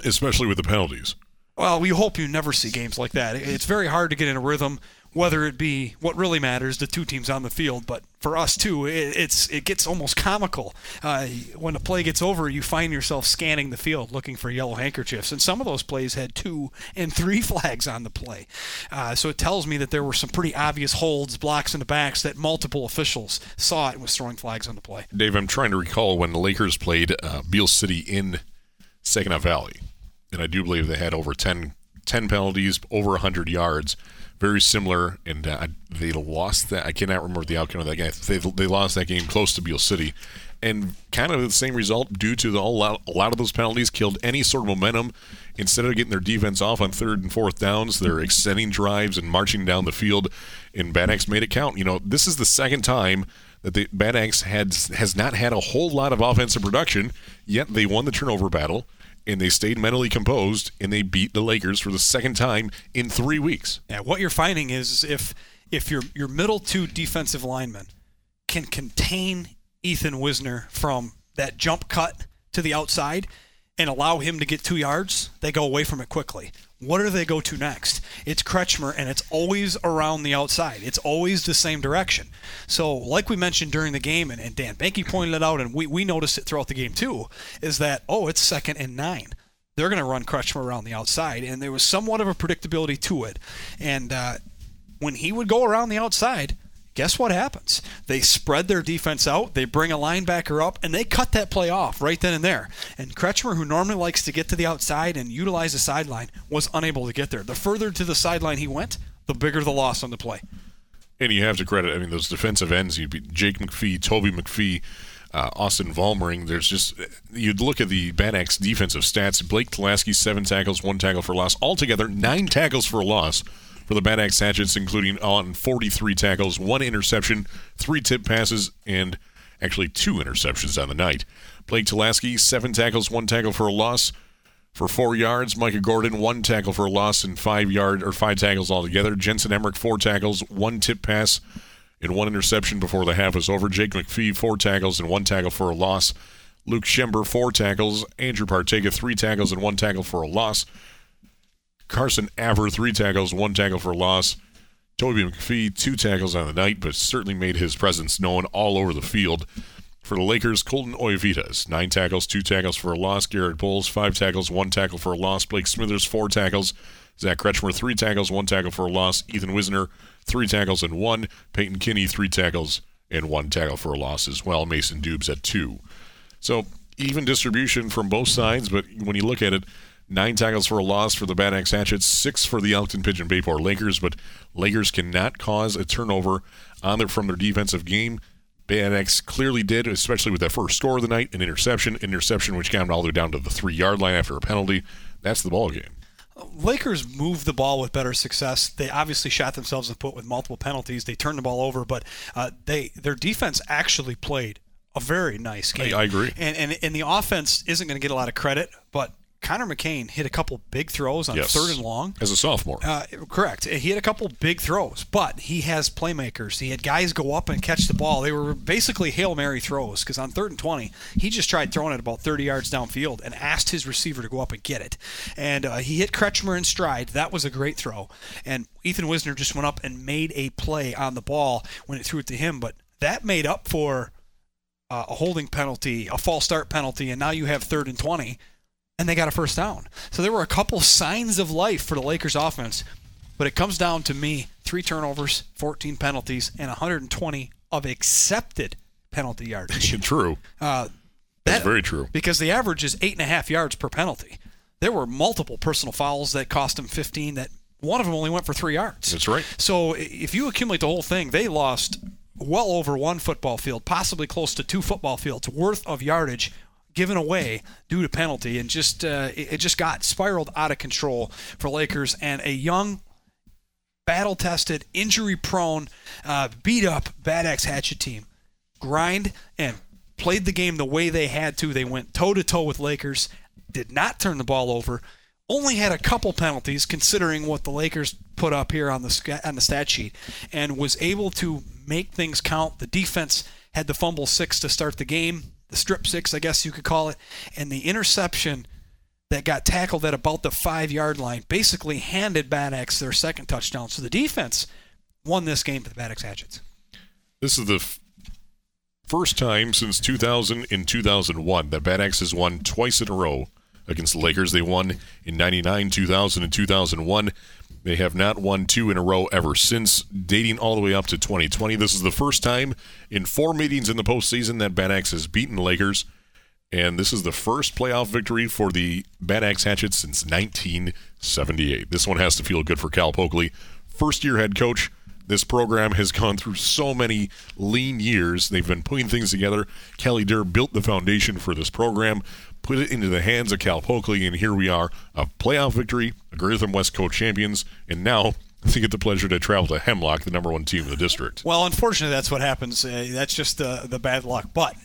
especially with the penalties. Well, we hope you never see games like that. It's very hard to get in a rhythm whether it be what really matters, the two teams on the field, but for us too, it, it's it gets almost comical. Uh, when the play gets over, you find yourself scanning the field looking for yellow handkerchiefs, and some of those plays had two and three flags on the play. Uh, so it tells me that there were some pretty obvious holds, blocks in the backs that multiple officials saw it was throwing flags on the play. Dave, I'm trying to recall when the Lakers played uh, Beal City in Saginaw Valley, and I do believe they had over 10, 10 penalties, over 100 yards very similar, and uh, they lost that. I cannot remember the outcome of that game. They, they lost that game close to Beal City, and kind of the same result due to the, a lot, a lot of those penalties killed any sort of momentum. Instead of getting their defense off on third and fourth downs, they're extending drives and marching down the field. And Bad Axe made it count. You know, this is the second time that the Bad Axe had has not had a whole lot of offensive production, yet they won the turnover battle and they stayed mentally composed and they beat the Lakers for the second time in three weeks. Yeah, what you're finding is if if your your middle two defensive linemen can contain Ethan Wisner from that jump cut to the outside and allow him to get two yards, they go away from it quickly. What do they go to next? It's Kretschmer, and it's always around the outside. It's always the same direction. So, like we mentioned during the game, and, and Dan Banky pointed it out, and we, we noticed it throughout the game too, is that, oh, it's second and nine. They're going to run Kretschmer around the outside, and there was somewhat of a predictability to it. And uh, when he would go around the outside, guess what happens? They spread their defense out, they bring a linebacker up, and they cut that play off right then and there. And Kretschmer, who normally likes to get to the outside and utilize the sideline, was unable to get there. The further to the sideline he went, the bigger the loss on the play. And you have to credit, I mean, those defensive ends, you'd be Jake McPhee, Toby McPhee, uh, Austin Vollmering. There's just, you'd look at the Bad Axe defensive stats. Blake Tulaski, seven tackles, one tackle for loss. Altogether, nine tackles for loss for the Bad Axe Hatchets, including on 43 tackles, one interception, three tip passes, and actually two interceptions on the night. Blake Tulaski, seven tackles, one tackle for a loss for four yards. Micah Gordon, one tackle for a loss and five yard or five tackles altogether. Jensen Emmerich, four tackles, one tip pass, and one interception before the half was over. Jake McPhee, four tackles and one tackle for a loss. Luke Schember, four tackles. Andrew Partega, three tackles and one tackle for a loss. Carson Aver, three tackles, one tackle for loss. Toby McPhee, two tackles on the night, but certainly made his presence known all over the field. For the Lakers, Colton Oyavitas, nine tackles, two tackles for a loss. Garrett Bowles, five tackles, one tackle for a loss. Blake Smithers, four tackles. Zach Kretschmer, three tackles, one tackle for a loss. Ethan Wisner, three tackles and one. Peyton Kinney, three tackles and one tackle for a loss as well. Mason Dubes at two. So even distribution from both sides, but when you look at it, nine tackles for a loss for the Bad Axe Hatchets, six for the Elkton Pigeon Bayport Lakers, but Lakers cannot cause a turnover on their, from their defensive game. Bad Axe clearly did, especially with that first score of the night, an interception, interception which got them all the way down to the three yard line after a penalty. That's the ball game. Lakers moved the ball with better success. They obviously shot themselves in the foot with multiple penalties. They turned the ball over, but uh, they their defense actually played a very nice game. I, I agree. And, and and the offense isn't going to get a lot of credit, but Connor McCain hit a couple big throws on Yes. third and long. As a sophomore. Uh, correct. He had a couple big throws, but he has playmakers. He had guys go up and catch the ball. They were basically Hail Mary throws because on third and 20, he just tried throwing it about 30 yards downfield and asked his receiver to go up and get it. And uh, he hit Kretschmer in stride. That was a great throw. And Ethan Wisner just went up and made a play on the ball when it threw it to him, but that made up for uh, a holding penalty, a false start penalty, and now you have third and 20 and they got a first down. So there were a couple signs of life for the Lakers offense, but it comes down to me three turnovers, 14 penalties, and 120 of accepted penalty yardage. true. Uh, That's that- very true. Because the average is eight and a half yards per penalty. There were multiple personal fouls that cost them 15 that one of them only went for three yards. That's right. So if you accumulate the whole thing, they lost well over one football field, possibly close to two football fields worth of yardage given away due to penalty, and just uh, it, just got spiraled out of control for Lakers and a young. Battle tested, injury prone, uh, beat up Bad Axe Hatchet team. Grind and played the game the way they had to. They went toe to toe with Lakers, did not turn the ball over, only had a couple penalties considering what the Lakers put up here on the on the stat sheet, and was able to make things count. The defense had the fumble six to start the game, the strip six, I guess you could call it, and the interception that got tackled at about the five yard line basically handed Bad Axe their second touchdown. So the defense won this game for the Bad Axe Hatchets. This is the f- first time since 2000 and 2001 that Bad Axe has won twice in a row against the Lakers. They won in 99, 2000, and 2001. They have not won two in a row ever since, dating all the way up to 2020. This is the first time in four meetings in the postseason that Bad Axe has beaten Lakers. And this is the first playoff victory for the Bad Axe Hatchets since 1978. This one has to feel good for Cal Pokley. First year head coach. This program has gone through so many lean years. They've been putting things together. Kelly Durr built the foundation for this program, put it into the hands of Cal Pokley, and here we are a playoff victory, a Greater Thumb West Co champions, and now they get the pleasure to travel to Hemlock, the number one team in the district. Well, unfortunately, that's what happens. Uh, that's just the the bad luck. But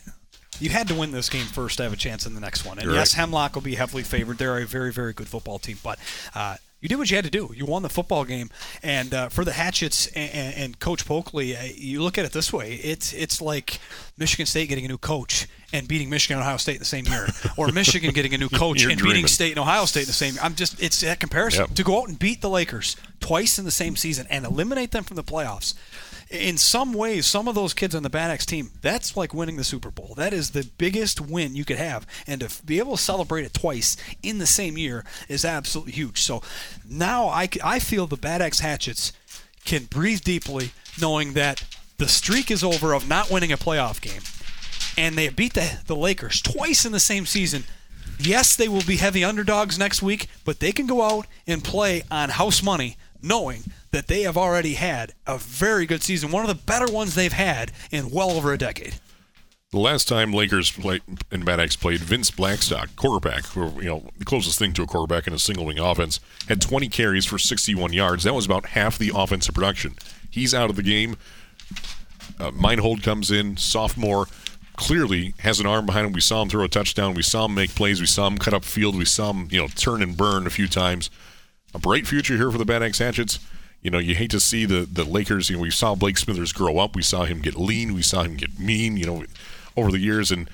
you had to win this game first to have a chance in the next one. And You're yes, right. Hemlock will be heavily favored. They're a very very good football team, but. Uh, you did what you had to do. You won the football game, and uh, for the Hatchets and, and, and Coach Pokley, uh, you look at it this way: it's it's like Michigan State getting a new coach and beating Michigan and Ohio State in the same year, or Michigan getting a new coach and dreaming. beating State and Ohio State in the same. Year. I'm just it's that comparison Yep. to go out and beat the Lakers twice in the same season and eliminate them from the playoffs. In some ways, some of those kids on the Bad Axe team, that's like winning the Super Bowl. That is the biggest win you could have. And to be able to celebrate it twice in the same year is absolutely huge. So now I, I feel the Bad Axe Hatchets can breathe deeply knowing that the streak is over of not winning a playoff game and they beat the, the Lakers twice in the same season. Yes, they will be heavy underdogs next week, but they can go out and play on house money knowing that they have already had a very good season, one of the better ones they've had in well over a decade. The last time Lakers played and Axe played, Vince Blackstock, quarterback, who you know the closest thing to a quarterback in a single wing offense, had 20 carries for 61 yards. That was about half the offensive production. He's out of the game. Uh, Meinhold comes in, sophomore, clearly has an arm behind him. We saw him throw a touchdown. We saw him make plays. We saw him cut up field. We saw him, you know, turn and burn a few times. A bright future here for the Bad Axe Hatchets. you know, you hate to see the the Lakers. You know, we saw Blake Smithers grow up. We saw him get lean. We saw him get mean. You know, over the years, and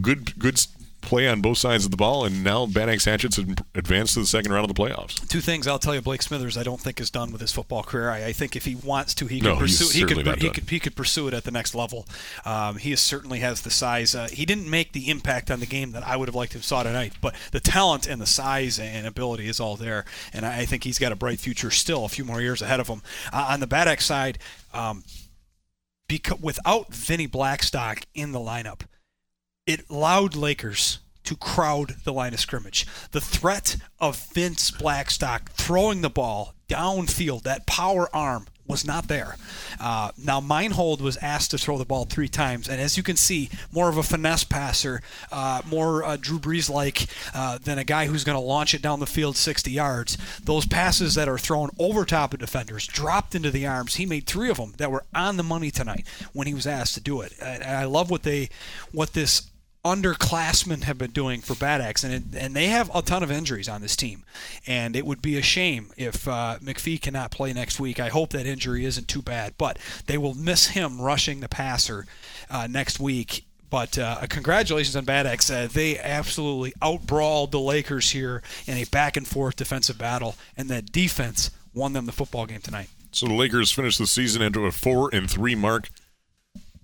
good good play on both sides of the ball, and now Bad Axe Hatchets advanced to the second round of the playoffs. Two things I'll tell you: Blake Smithers, I don't think is done with his football career. I, I think if he wants to, he no, could pursue. He could, he could he could pursue it at the next level. Um, he certainly has the size. Uh, he didn't make the impact on the game that I would have liked to have saw tonight, but the talent and the size and ability is all there, and I, I think he's got a bright future still, a few more years ahead of him. Uh, on the Bad Axe side. Um, because without Vinny Blackstock in the lineup, it allowed Lakers to crowd the line of scrimmage. The threat of Vince Blackstock throwing the ball downfield, that power arm, was not there. Uh, now, Meinhold was asked to throw the ball three times, and as you can see, more of a finesse passer, uh, more uh, Drew Brees like uh, than a guy who's going to launch it down the field 60 yards. Those passes that are thrown over top of defenders, dropped into the arms, he made three of them that were on the money tonight when he was asked to do it. And I love what they, what this underclassmen have been doing for Bad Axe, and it, and they have a ton of injuries on this team, and it would be a shame if uh, McPhee cannot play next week. I hope that injury isn't too bad, but they will miss him rushing the passer uh, next week. But uh, congratulations on Bad Axe. Uh, they absolutely outbrawled the Lakers here in a back and forth defensive battle, and that defense won them the football game tonight. So the Lakers finished the season into a four and three mark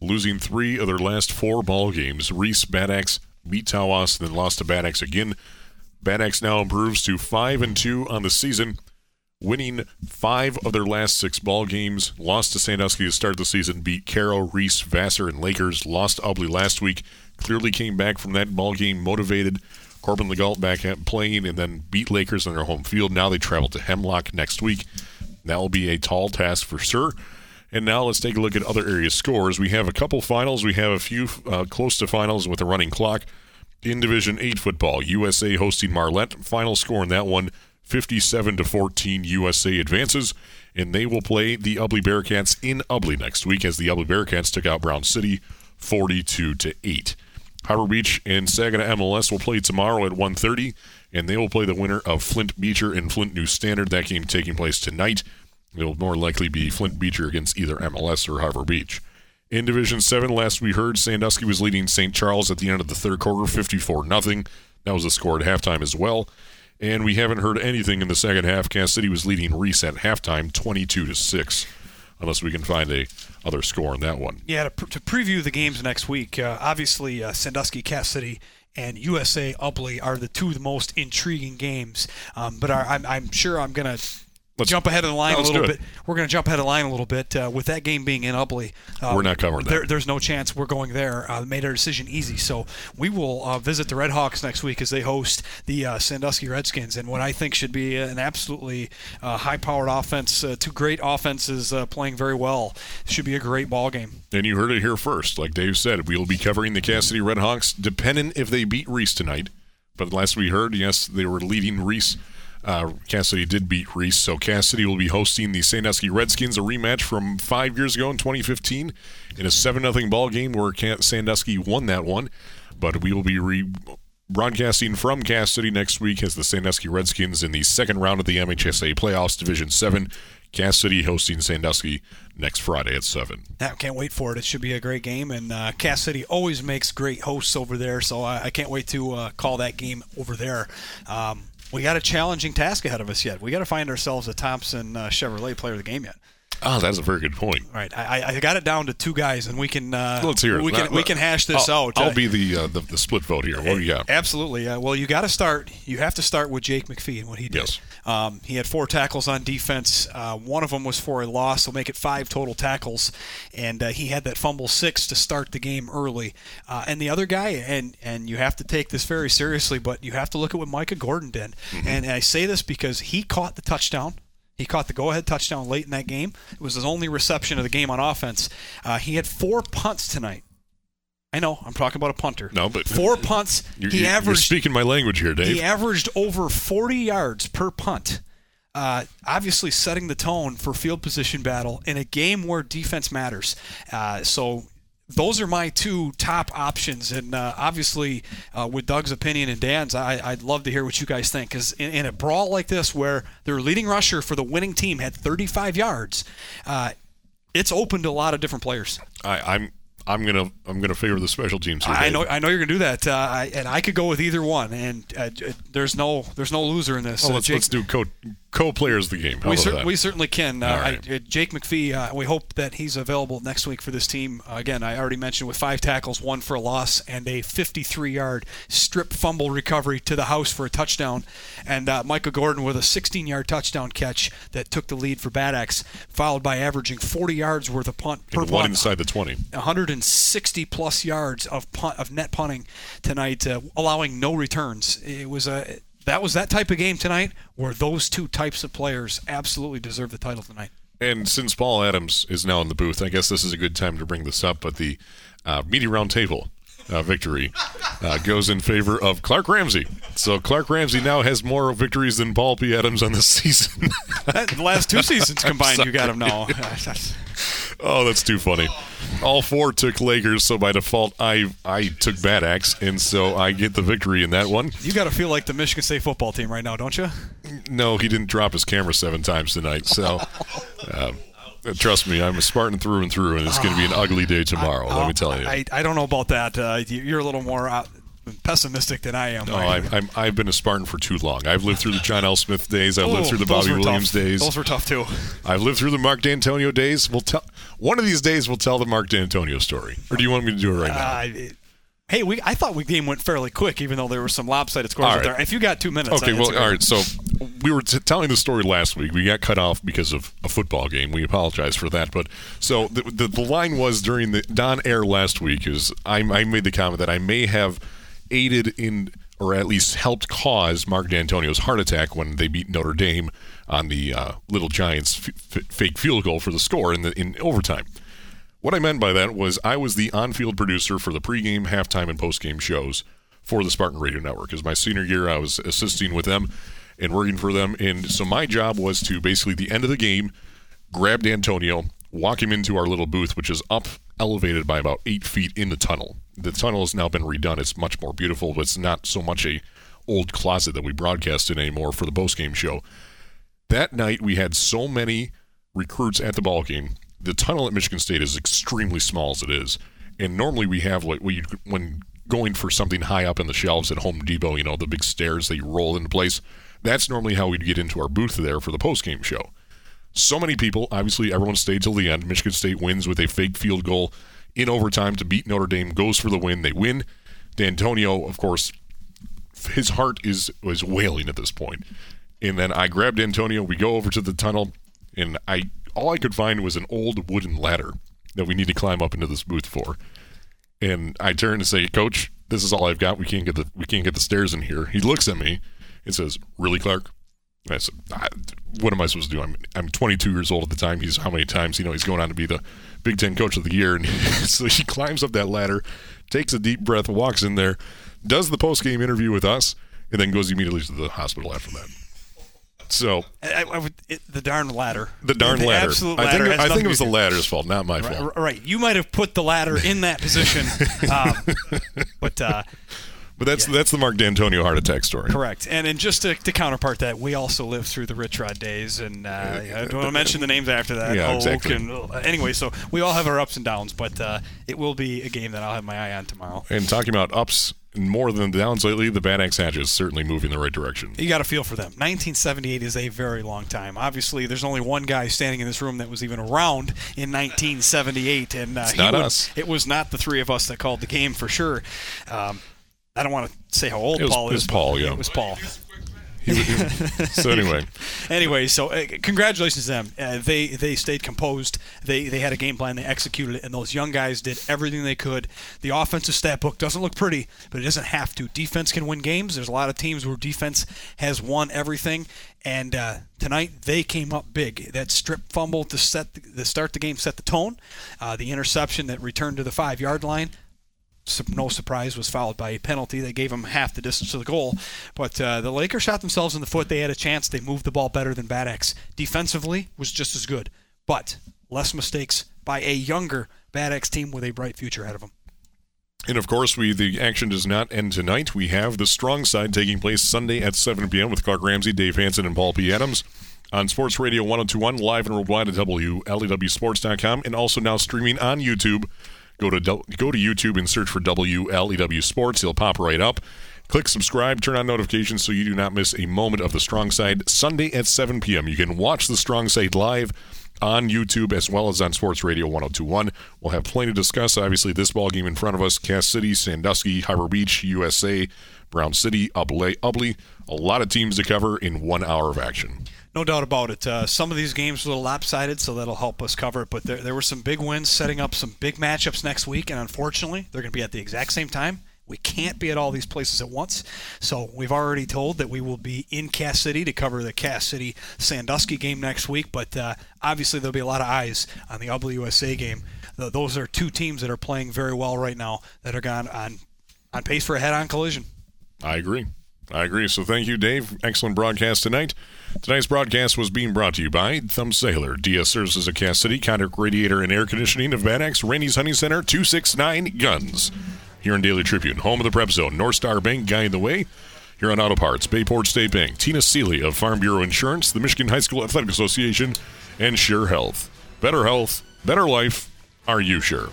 losing three of their last four ball games. Reese Bad Axe beat Tawas, then lost to Bad Axe again. Bad Axe now improves to five and two on the season, winning five of their last six ball games. Lost to Sandusky to start the season, beat Carroll, Reese, Vassar, and Lakers. Lost to Ubly last week. Clearly came back from that ball game motivated. Corbin Legault back at playing and then beat Lakers on their home field. Now they travel to Hemlock next week. That will be a tall task for sure. And now let's take a look at other area scores. We have a couple finals. We have a few uh, close to finals with a running clock. In Division 8 football, USA hosting Marlette. Final score in that one, 57 to 14. USA advances, and they will play the Ubly Bearcats in Ubly next week as the Ubly Bearcats took out Brown City 42 to 8. Harbor Beach and Saginaw MLS will play tomorrow at 1:30, and they will play the winner of Flint Beecher and Flint New Standard. That game taking place tonight. It'll more likely be Flint Beecher against either MLS or Harbor Beach. In Division 7, last we heard, Sandusky was leading St. Charles at the end of the third quarter, 54 0. That was the score at halftime as well. And we haven't heard anything in the second half. Cass City was leading Reese at halftime, 22 to 6 unless we can find a other score in that one. Yeah, to, pr- to preview the games next week, uh, obviously uh, Sandusky, Cass City, and USA Ubly are the two most intriguing games. Um, but I'm, I'm sure I'm going to Let's jump ahead of the line no, a little bit. We're going to jump ahead of the line a little bit uh, with that game being in Ubly. Uh, we're not covering there, There's no chance we're going there. Uh, made our decision easy, so we will uh, visit the Red Hawks next week as they host the uh, Sandusky Redskins, and what I think should be an absolutely uh, high-powered offense. two great offenses playing very well. Should be a great ball game. And you heard it here first, like Dave said. We will be covering the Cass City Red Hawks, depending if they beat Reese tonight. But last we heard, yes, they were leading Reese uh, Cass City did beat Reese, so Cass City will be hosting the Sandusky Redskins, a rematch from five years ago in 2015 in a 7 0 ball game where Sandusky won that one. But we will be re- broadcasting from Cass City next week as the Sandusky Redskins in the second round of the MHSAA playoffs, Division 7. Cass City hosting Sandusky next Friday at 7. I can't wait for it. It should be a great game. And uh, Cass City always makes great hosts over there, so I, I can't wait to uh, call that game over there. Um, we got a challenging task ahead of us yet. We got to find ourselves a Thompson uh, Chevrolet player of the game yet. Oh, that's a very good point. All right, I, I got it down to two guys, and we can uh, let's hear it. We can we can hash this I'll, out. I'll be the, uh, the, the split vote here. What do you got? Absolutely. Uh, well, you got to start. You have to start with Jake McPhee and what he did. Yes. Um, he had four tackles on defense. Uh, one of them was for a loss, so make it five total tackles. And uh, he had that fumble six to start the game early. Uh, and the other guy, and and you have to take this very seriously, but you have to look at what Micah Gordon did. Mm-hmm. And I say this because he caught the touchdown he caught the go-ahead touchdown late in that game. It was his only reception of the game on offense. Uh, he had four punts tonight. I know I'm talking about a punter. No, but four punts. You're, he averaged. You're speaking my language here, Dave. He averaged over 40 yards per punt. Uh, obviously, setting the tone for field position battle in a game where defense matters. Uh, so those are my two top options, and uh, obviously, uh, with Doug's opinion and Dan's, I, would love to hear what you guys think. Because in, in, a brawl like this, where their leading rusher for the winning team had 35 yards, uh, it's open to a lot of different players. I, I'm I'm gonna I'm gonna favor the special teams. Here, I know I know you're gonna do that, uh, I, and I could go with either one, and uh, there's no there's no loser in this. Oh, let's, Jake, let's do co co-players of the game. How we, cer- we certainly can. Uh, right. I, Jake McPhee, uh, we hope that he's available next week for this team. Uh, again, I already mentioned with five tackles, one for a loss, and a 53-yard strip fumble recovery to the house for a touchdown. And uh, Michael Gordon with a 16-yard touchdown catch that took the lead for Bad Axe, followed by averaging 40 yards worth of punt per and punt. One inside the 20. 160 plus yards of punt of net punting tonight, uh, allowing no returns. It was a that was that type of game tonight where those two types of players absolutely deserve the title tonight. And since Paul Adams is now in the booth, I guess this is a good time to bring this up. But the uh, media roundtable uh, victory uh, goes in favor of Clark Ramsey. So Clark Ramsey now has more victories than Paul P. Adams on this season. the last two seasons combined, you got him now. oh, that's too funny. All four took Lakers, so by default, I I took Bad Axe, and so I get the victory in that one. You got to feel like the Michigan State football team right now, don't you? No, he didn't drop his camera seven times tonight, so. Um, Trust me, I'm a Spartan through and through, and it's going to be an ugly day tomorrow. Let me tell you. I, I don't know about that. Uh, you're a little more uh, pessimistic than I am. No, I, I'm, I've been a Spartan for too long. I've lived through the John L. Smith days. I've oh, lived through the Bobby Williams tough. days. Those were tough too. I've lived through the Mark Dantonio days. We'll tell one of these days. We'll tell the Mark Dantonio story, or do you want me to do it right now? Uh, Hey, we I thought the game went fairly quick, even though there were some lopsided scores right. there. If you got two minutes, okay. Well, all right. So we were t- telling the story last week. We got cut off because of a football game. We apologize for that. But so the the, the line was during the Don air last week is I, I made the comment that I may have aided in or at least helped cause Mark Dantonio's heart attack when they beat Notre Dame on the uh, Little Giants f- f- fake field goal for the score in the in overtime. What I meant by that was I was the on field producer for the pregame, halftime, and postgame shows for the Spartan Radio Network. As my senior year, I was assisting with them and working for them. And so my job was to basically, the end of the game, grab Dantonio, walk him into our little booth, which is up elevated by about eight feet in the tunnel. The tunnel has now been redone. It's much more beautiful, but it's not so much a old closet that we broadcast in anymore for the postgame show. That night, we had so many recruits at the ball game the tunnel at Michigan State is extremely small as it is, and normally we have like you, when going for something high up in the shelves at Home Depot, you know, the big stairs that you roll into place. That's normally how we'd get into our booth there for the post-game show. So many people, obviously, everyone stayed till the end. Michigan State wins with a fake field goal in overtime to beat Notre Dame, goes for the win. They win. Dantonio, of course, his heart is was wailing at this point. And then I grabbed Dantonio. We go over to the tunnel, and I all I could find was an old wooden ladder that we need to climb up into this booth for. And I turn and say, Coach, this is all I've got. We can't get the we can't get the stairs in here. He looks at me and says, Really, Clark? I said, I, What am I supposed to do? I'm I'm 22 years old at the time. He's how many times? You know, he's going on to be the Big Ten Coach of the Year. And so he climbs up that ladder, takes a deep breath, walks in there, does the post game interview with us, and then goes immediately to the hospital after that. So I, I would, it, the darn ladder. The darn the ladder. Absolute I ladder think, I think it was the ladder's fault, not my right, fault. Right. You might have put the ladder in that position, um, but. Uh, but that's yeah. that's the Mark Dantonio heart attack story. Correct. And and just to, to counterpart that, we also lived through the Rich Rod days, and uh, I don't want to mention the names after that. Yeah, Oak exactly. And, uh, anyway, so we all have our ups and downs, but uh, it will be a game that I'll have my eye on tomorrow. And talking about ups more than the downs lately, the Bad Axe Hatch is certainly moving in the right direction. You got to feel for them. 1978 is a very long time. Obviously, there's only one guy standing in this room that was even around in 1978, and uh, it's not would, us. It was not the three of us that called the game for sure. Um, I don't want to say how old was, Paul is. It was Paul, yeah. It was Paul. so anyway, anyway, so uh, congratulations to them. Uh, they they stayed composed. They they had a game plan. They executed it, and those young guys did everything they could. The offensive stat book doesn't look pretty, but it doesn't have to. Defense can win games. There's a lot of teams where defense has won everything, and uh, tonight they came up big. That strip fumble to set the, to start the game set the tone. Uh, the interception that returned to the five yard line no surprise, was followed by a penalty. They gave them half the distance to the goal. But uh, the Lakers shot themselves in the foot. They had a chance. They moved the ball better than Bad Axe. Defensively was just as good, but less mistakes, by a younger Bad Axe team with a bright future ahead of them. And of course, we the action does not end tonight. We have the strong side taking place Sunday at 7 p.m. with Clark Ramsey, Dave Hanson, and Paul P. Adams on Sports Radio 1021, live and worldwide at WLEWSports.com, and also now streaming on YouTube. Go to go to YouTube and search for WLEW Sports. It'll pop right up. Click subscribe, turn on notifications so you do not miss a moment of the Strong Side Sunday at 7 p.m. You can watch the Strong Side live on YouTube as well as on Sports Radio 1021. We'll have plenty to discuss. Obviously, this ball game in front of us: Cass City, Sandusky, Harbor Beach, USA, Brown City, Ubly, Ubly. A lot of teams to cover in one hour of action. No doubt about it. Uh, some of these games were a little lopsided, so that'll help us cover it. But there, there were some big wins setting up some big matchups next week, and unfortunately, they're going to be at the exact same time. We can't be at all these places at once. So we've already told that we will be in Cass City to cover the Cass City Sandusky game next week. But uh, obviously, there'll be a lot of eyes on the WUSA game. Those are two teams that are playing very well right now that are gone on on pace for a head-on collision. I agree. I agree. So thank you, Dave. Excellent broadcast tonight. Tonight's broadcast was being brought to you by Thumb Cellular, DS Services of Cass City, Conduct Radiator and Air Conditioning of Bad Axe, Randy's Hunting Center, 269 Guns Huron Daily Tribune, home of the Prep Zone, North Star Bank guiding the way. Huron Auto Parts, Bayport State Bank, Tina Seeley of Farm Bureau Insurance, the Michigan High School Athletic Association, and Sure Health. Better health, better life. Are you sure?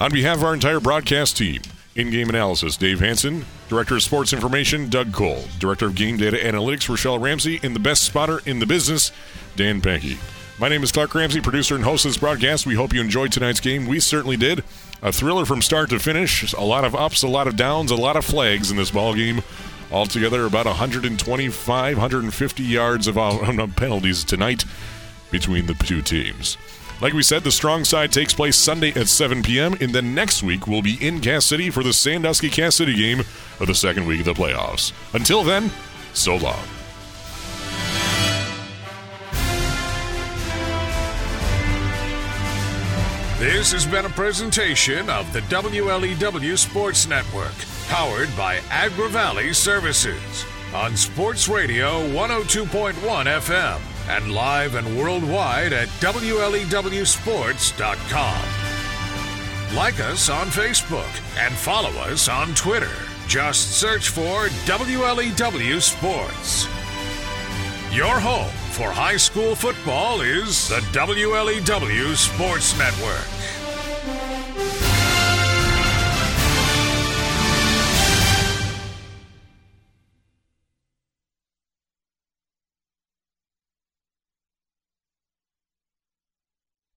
On behalf of our entire broadcast team, in game analysis, Dave Hanson, Director of Sports Information, Doug Cole, Director of Game Data Analytics, Rochelle Ramsey, and the best spotter in the business, Dan Pankey. My name is Clark Ramsey, producer and host of this broadcast. We hope you enjoyed tonight's game. We certainly did. A thriller from start to finish. A lot of ups, a lot of downs, a lot of flags in this ball game. Altogether, about 125, 150 yards of penalties tonight between the two teams. Like we said, the strong side takes place Sunday at 7 p.m., and then next week we'll be in Cass City for the Sandusky Cass City game of the second week of the playoffs. Until then, so long. This has been a presentation of the WLEW Sports Network, powered by Agri Valley Services on Sports Radio 102.1 FM and live and worldwide at WLEWSports.com. Like us on Facebook and follow us on Twitter. Just search for WLEW Sports. Your home for high school football is the WLEW Sports Network.